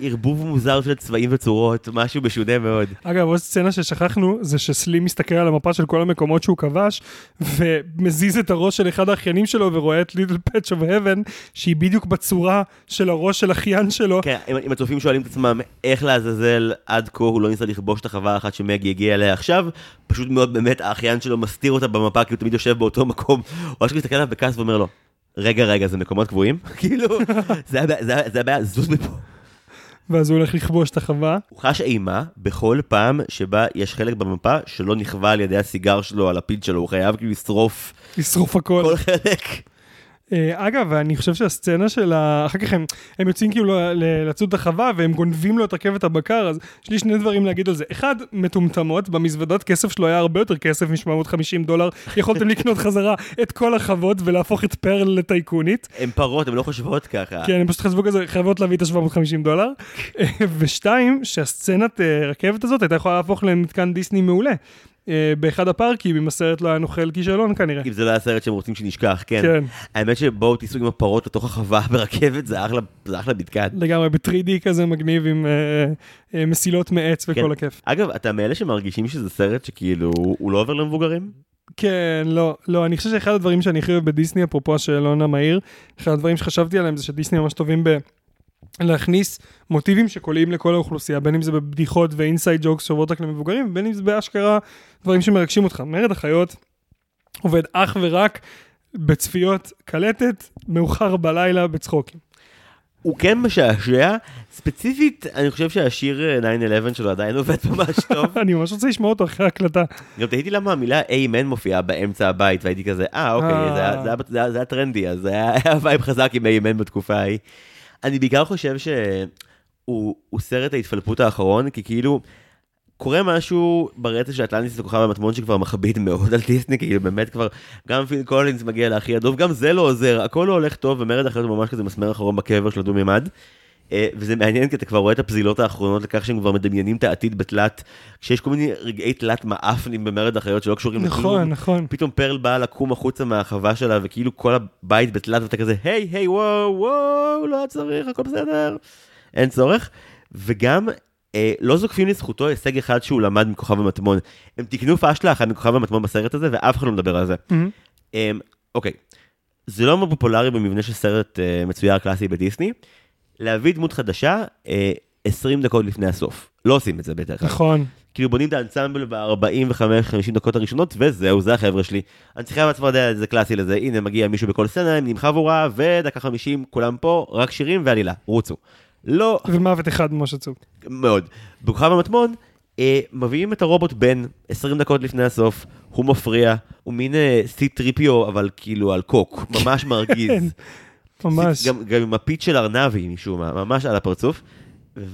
ערבוב מוזר של צבעים וצורות, משהו משונה מאוד. אגב, עוד סצנה ששכחנו, זה שסלים מסתכל על המפה של כל המקומות שהוא כבש, ומזיז את הראש של אחד האחיינים שלו, ורואה את Little Patch of Heaven, שהיא בדיוק בצורה של הראש של אחיין שלו. כן, אם, הצופים שואלים את עצמם איך לעזאזל עד כה הוא לא ניסה לכבוש את החווה האחת שמגי הגיע אליה עכשיו, פשוט מאוד באמת האחיין שלו מסתיר אותה במפה כי הוא תמיד יושב באותו מקום, הוא אשכרה מסתכל עליו בכעס ואומר לו, רגע רגע זה מקומות קבועים? כאילו, זה הבעיה, זוז מפה. ואז הוא הולך לכבוש את החווה. הוא חש אימה בכל פעם שבה יש חלק במפה שלא נכווה על ידי הסיגר שלו, על הפיד שלו, הוא חייב כאילו לשרוף לשרוף הכל. כל חלק. אה, אגב, אני חושב שהסצנה של ה... אחר כך הם, הם יוצאים כאילו לצוד את החווה והם גונבים לו את רכבת הבקר, אז יש לי שני דברים להגיד על זה. אחד, מטומטמות, במזוודות כסף שלו היה הרבה יותר כסף מ-750 דולר, יכולתם לקנות חזרה את כל החוות ולהפוך את פרל לטייקונית. הן פרות, הן לא חושבות ככה. כן, הם פשוט חשבו כזה, חייבות להביא את ה-750 דולר. ושתיים, שהסצנת אה, רכבת הזאת הייתה יכולה להפוך למתקן דיסני מעולה. אה, באחד הפארקים, אם הסרט לא היה נוכל כישלון כנראה. אם זה לא היה סרט שהם רוצים שנשכח, כן. כן. האמת שבואו תיסעו עם הפרות לתוך החווה ברכבת, זה אחלה, זה אחלה מתקן. לגמרי ב-3D כזה מגניב עם אה, אה, מסילות מעץ וכל כן. הכיף. אגב, אתה מאלה שמרגישים שזה סרט שכאילו, הוא לא עובר למבוגרים? כן, לא, לא, אני חושב שאחד הדברים שאני הכי אוהב בדיסני, אפרופו השאלון המהיר, אחד הדברים שחשבתי עליהם זה שדיסני ממש טובים ב... להכניס מוטיבים שקולעים לכל האוכלוסייה, בין אם זה בבדיחות ואינסייד ג'וקס שעוברות רק למבוגרים, ובין אם זה באשכרה דברים שמרגשים אותך. מרד החיות עובד אך ורק בצפיות קלטת, מאוחר בלילה בצחוקים. הוא כן משעשע, ספציפית, אני חושב שהשיר אה, 9-11 שלו עדיין עובד ממש טוב. אני ממש רוצה לשמוע אותו אחרי ההקלטה. גם תהיתי למה המילה amen מופיעה באמצע הבית, והייתי כזה, אה, אוקיי, אה. זה היה- טרנדי, אז זה היה vibe חזק עם amen בתקופה ההיא. אני בעיקר חושב שהוא הוא סרט ההתפלפות האחרון, כי כאילו, קורה משהו ברצף של אטלנטיס לכוכב המטמון שכבר מכביד מאוד על דיסני, כאילו באמת כבר, גם פיל קולינס מגיע לאחי הדוב, גם זה לא עוזר, הכל לא הולך טוב, ומרד החיות הוא ממש כזה מסמר אחרון בקבר של הדו-מימד. אה, וזה מעניין כי אתה כבר רואה את הפזילות האחרונות לכך שהם כבר מדמיינים את העתיד בתלת, כשיש כל מיני רגעי תלת מעפנים במרד החיות שלא קשורים נכון, נכון. פתאום פרל באה לקום החוצה מהחווה שלה, וכאילו כל הבית בתלת, ואתה כזה, היי, היי, וואו, וואו, לא צריך, הכל בסדר. אין צורך. וגם, אה, לא זוקפים לזכותו הישג אחד שהוא למד מכוכב המטמון. הם תיקנו פאשלה אחת מכוכב המטמון בסרט הזה, ואף אחד לא מדבר על זה. מהמם. אה, אוקיי, זה לא מאוד פופולרי במבנה של סרט אה, מצויר קלאסי בדיסני. להביא דמות חדשה אה, 20 דקות לפני הסוף. לא עושים את זה בדרך כלל. נכון. כאילו בונים את האנסמבל ב-45-50 דקות הראשונות, וזהו, זה החבר'ה שלי. אני צריכה מהצפרדע, זה קלאסי לזה, הנה מגיע מישהו בכל סצנה, עם נמחה עבורה, ודקה 50, כולם פה, רק שירים ועלילה, רוצו. לא, ומוות אחד ממש עצוב. מאוד. בכוכב המטמון, אה, מביאים את הרובוט בן 20 דקות לפני הסוף, הוא מפריע, הוא מין אה, טריפיו, אבל כאילו על קוק, ממש מרגיז. ממש. גם, גם עם הפיץ של ארנבי משום מה, ממש על הפרצוף.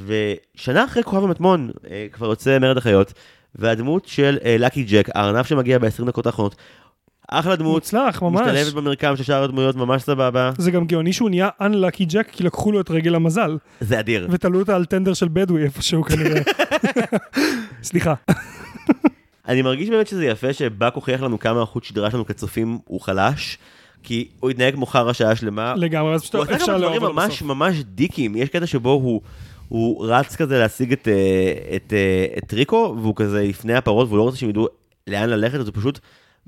ושנה אחרי כוכב המטמון אה, כבר יוצא מרד החיות, והדמות של אה, לקי ג'ק, הארנב שמגיע ב-20 דקות האחרונות, אחלה דמות, מוצלח, ממש. משתלבת במרקם של שאר הדמויות, ממש סבבה, זה גם גאוני שהוא נהיה Unlucky Jack, כי לקחו לו את רגל המזל, זה אדיר. ותלו אותה על טנדר של בדואי איפשהו כנראה. סליחה. אני מרגיש באמת שזה יפה שבאק הוכיח לנו כמה החוט שדרה שלנו כצופים הוא חלש, כי הוא התנהג כמו חרא שעה שלמה, לגמרי, אז הוא פשוט אפשר לאהוב דברים אותו ממש בסוף. ממש דיקים, יש קטע שבו הוא, הוא רץ כזה להשיג את, אה, את, אה, את ריקו, והוא כזה לפני הפרות, והוא לא רוצה שהם ידעו לאן ללכת, אז הוא פשוט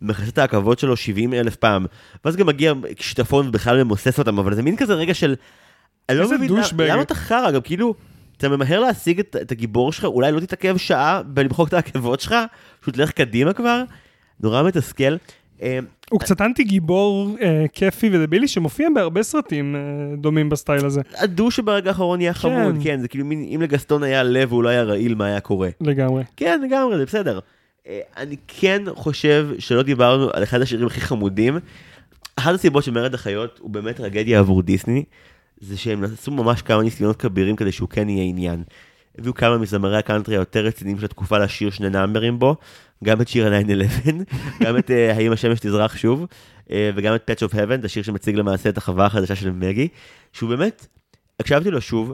מכסה את העכבות שלו 70 אלף פעם. ואז גם מגיע שיטפון ובכלל ממוסס אותם, אבל זה מין כזה רגע של... אני לא מבין, למה-. למה אתה חרא? גם כאילו, אתה ממהר להשיג את, את הגיבור שלך, אולי לא תתעכב שעה בלמחוק את העכבות שלך, פשוט לך קדימה כבר, נורא מתסכל. הוא קצת אנטי גיבור אה, כיפי ודבילי שמופיע בהרבה סרטים אה, דומים בסטייל הזה. הדו שברגע האחרון נהיה חמוד, כן. כן, זה כאילו מין, אם לגסטון היה לב והוא לא היה רעיל, מה היה קורה? לגמרי. כן, לגמרי, זה בסדר. אה, אני כן חושב שלא דיברנו על אחד השירים הכי חמודים. אחת הסיבות שמרד החיות הוא באמת טרגדיה עבור דיסני, זה שהם עשו ממש כמה ניסיונות כבירים כדי שהוא כן יהיה עניין. הביאו כמה מזמרי הקאנטרי היותר רציניים של התקופה לשיר שני נאמברים בו, גם את שיר ה-9-11, גם את אה, האם השמש תזרח שוב, אה, וגם את Patch of Heaven, השיר שמציג למעשה את החווה החדשה של מגי, שהוא באמת, הקשבתי לו שוב,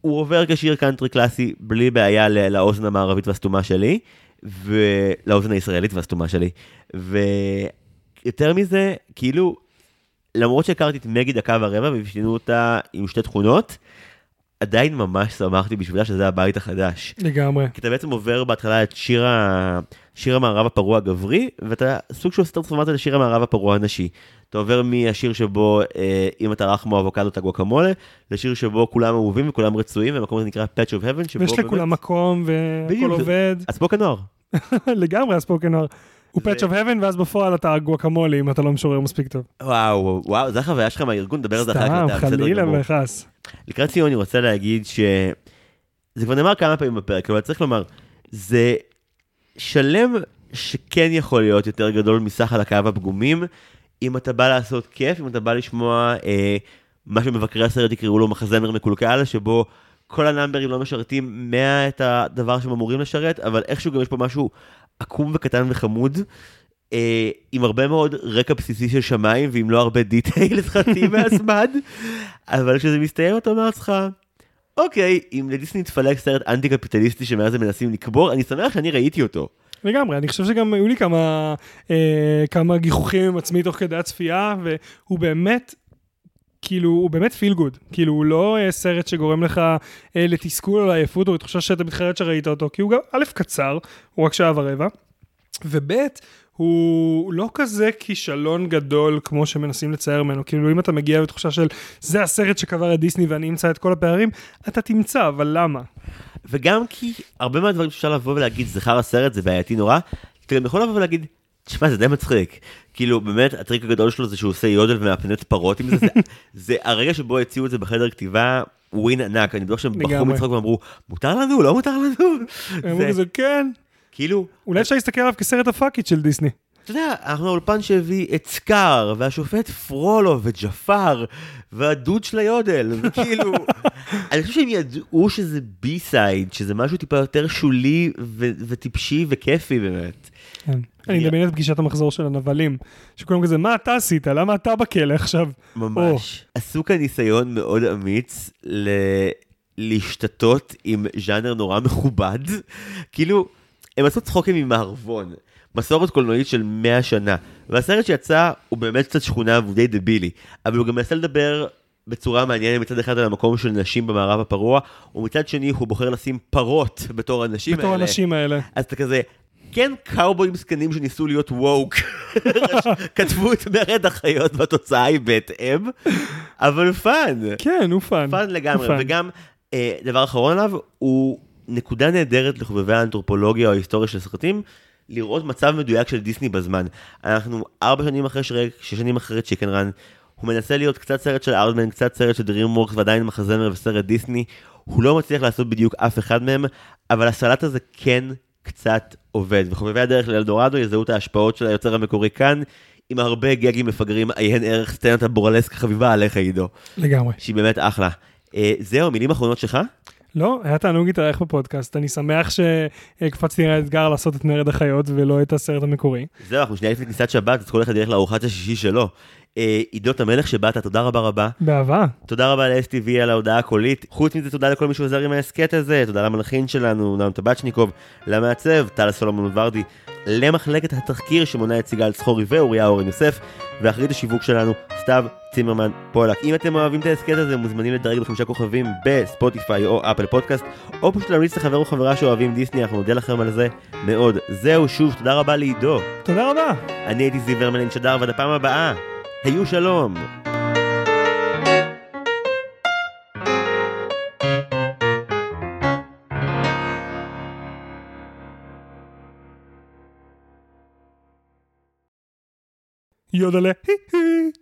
הוא עובר כשיר קאנטרי קלאסי בלי בעיה לאוזן המערבית והסתומה שלי, ולאוזן הישראלית והסתומה שלי. ויותר מזה, כאילו, למרות שהכרתי את מגי דקה ורבע והשתנו אותה עם שתי תכונות, עדיין ממש שמחתי בשבילה שזה הבית החדש. לגמרי. כי אתה בעצם עובר בהתחלה את שיר, ה... שיר המערב הפרוע הגברי, ואתה סוג של טרנספורמציה לשיר המערב הפרוע הנשי. אתה עובר מהשיר שבו אה, אם אתה רך כמו אבוקדו אתה גואקמולה, לשיר שבו כולם אהובים וכולם רצויים, והמקום הזה נקרא Patch of Heaven, שבו ויש לכולם מקום והכל. עובד. הספוקן נוער. לגמרי הספוקן נוער. הוא פאץ' אוף האבן ואז בפועל אתה גואקמולי אם אתה לא משורר מספיק טוב. וואו, וואו, זו החוויה שלך מהארגון, נדבר על זה אחר כך, סתם, חלילה. וחס. לקראת סיום אני רוצה להגיד ש... זה כבר נאמר כמה פעמים בפרק, אבל צריך לומר, זה שלם שכן יכול להיות יותר גדול מסך חלקיו הפגומים, אם אתה בא לעשות כיף, אם אתה בא לשמוע אה, מה שמבקרי הסרט יקראו לו מחזמר מקולקל, שבו כל הנאמברים לא משרתים 100 את הדבר שהם אמורים לשרת, אבל איכשהו גם יש פה משהו עקום וקטן וחמוד. אה, עם הרבה מאוד רקע בסיסי של שמיים, ועם לא הרבה דיטייל חצי מהזמן, אבל כשזה מסתיים אתה אומר לעצמך, אוקיי, אם לדיסני התפלג סרט אנטי קפיטליסטי שמאז הם מנסים לקבור, אני שמח שאני ראיתי אותו. לגמרי, אני חושב שגם היו לי כמה, אה, כמה גיחוכים עם עצמי תוך כדי הצפייה, והוא באמת, כאילו, הוא באמת פיל גוד. כאילו, הוא לא אה, סרט שגורם לך אה, לתסכול או לעייפות או לתחושה שאתה מתחרט שראית אותו, כי הוא גם, א', קצר, הוא רק שעה ורבע, וב', הוא לא כזה כישלון גדול כמו שמנסים לצייר ממנו. כאילו, אם אתה מגיע בתחושה של זה הסרט שקבר את דיסני ואני אמצא את כל הפערים, אתה תמצא, אבל למה? וגם כי הרבה מהדברים שאפשר לבוא ולהגיד, זה חרא סרט, זה בעייתי נורא, אתה גם יכול לבוא ולהגיד, תשמע, זה די מצחיק. כאילו, באמת, הטריק הגדול שלו זה שהוא עושה יודל ומהפנט פרות עם זה, זה, זה הרגע שבו הציעו את זה בחדר כתיבה, win ענק, אני בטוח שהם בחרו. מצחוק ואמרו, מותר לנו, לא מותר לנו. הם אמרו כזה, כן, כאילו, אולי אפשר להסתכל עליו כסרט הפאקית של דיסני. אתה יודע, אנחנו האולפן שהביא את סקאר, והשופט פרולו, וג'פר, והדוד של היודל, וכאילו, אני חושב שהם ידעו שזה B-side, שזה משהו טיפה יותר שולי ו- וטיפשי וכיפי באמת. כן. אני מדמיין את פגישת המחזור של הנבלים, שכולם כזה, מה אתה עשית? למה אתה בכלא עכשיו? ממש. עשו כאן ניסיון מאוד אמיץ ל... להשתתות עם ז'אנר נורא מכובד. כאילו, הם עשו צחוקים עם מערבון. מסורת קולנועית של 100 שנה. והסרט שיצא הוא באמת קצת שכונה והוא די דבילי. אבל הוא גם מנסה לדבר בצורה מעניינת מצד אחד על המקום של נשים במערב הפרוע, ומצד שני הוא בוחר לשים פרות בתור הנשים בתור האלה. הנשים האלה. אז אתה כזה, כן קאובויים זקנים שניסו להיות woke, כתבו את מרד החיות והתוצאה היא בהתאם, אבל fun, כן, הוא fun. fun לגמרי, הוא. וגם אה, דבר אחרון עליו, הוא נקודה נהדרת לחובבי האנתרופולוגיה או ההיסטוריה של סרטים, לראות מצב מדויק של דיסני בזמן. אנחנו ארבע שנים אחרי שרק, שש שנים אחרי Chicken Run, הוא מנסה להיות קצת סרט של ארדמן, קצת סרט של DreamWorks ועדיין מחזמר וסרט דיסני, הוא לא מצליח לעשות בדיוק אף אחד מהם, אבל הסלט הזה כן קצת עובד, וחובבי הדרך לאלדורדו יזהו את ההשפעות של היוצר המקורי כאן, עם הרבה גגים מפגרים, עיין ערך סצנת הבורלסק חביבה עליך עידו, לגמרי. שהיא באמת אחלה. אה, זהו, מילים אחרונות שלך? לא, היה תענוג להתארח בפודקאסט. אני שמח שקפצתי לאתגר לעשות את מרד החיות ולא את הסרט המקורי. זהו, אנחנו שנייה לפני כניסת שבת, אז כל אחד ילך לארוחת השישי שלו. אה, עידו המלך שבאת, תודה רבה רבה. באהבה. תודה רבה ל-STV על ההודעה הקולית. חוץ מזה, תודה לכל מי שעוזר עם ההסכת הזה. תודה למלחין שלנו, נועם טבצ'ניקוב, למעצב, טל סולומון ורדי, למחלקת התחקיר שמונה את סיגל צחורי ואוריה אורן יוסף, ואחרית השיווק שלנו, סתיו צימרמן פולק. אם אתם אוהבים את ההסכת הזה, מוזמנים לדרג בחמישה כוכבים בספוטיפיי או אפל פודקאסט, או פשוט להמליץ לחבר או חברה שאוהבים דיסני, אנחנו נודה לכם על זה מאוד. זהו, שוב, תודה רבה לעידו. תודה רבה. אני הייתי זיו הרמלין שדר, ועד הפעם הבאה, היו שלום. יודלה. הי הי.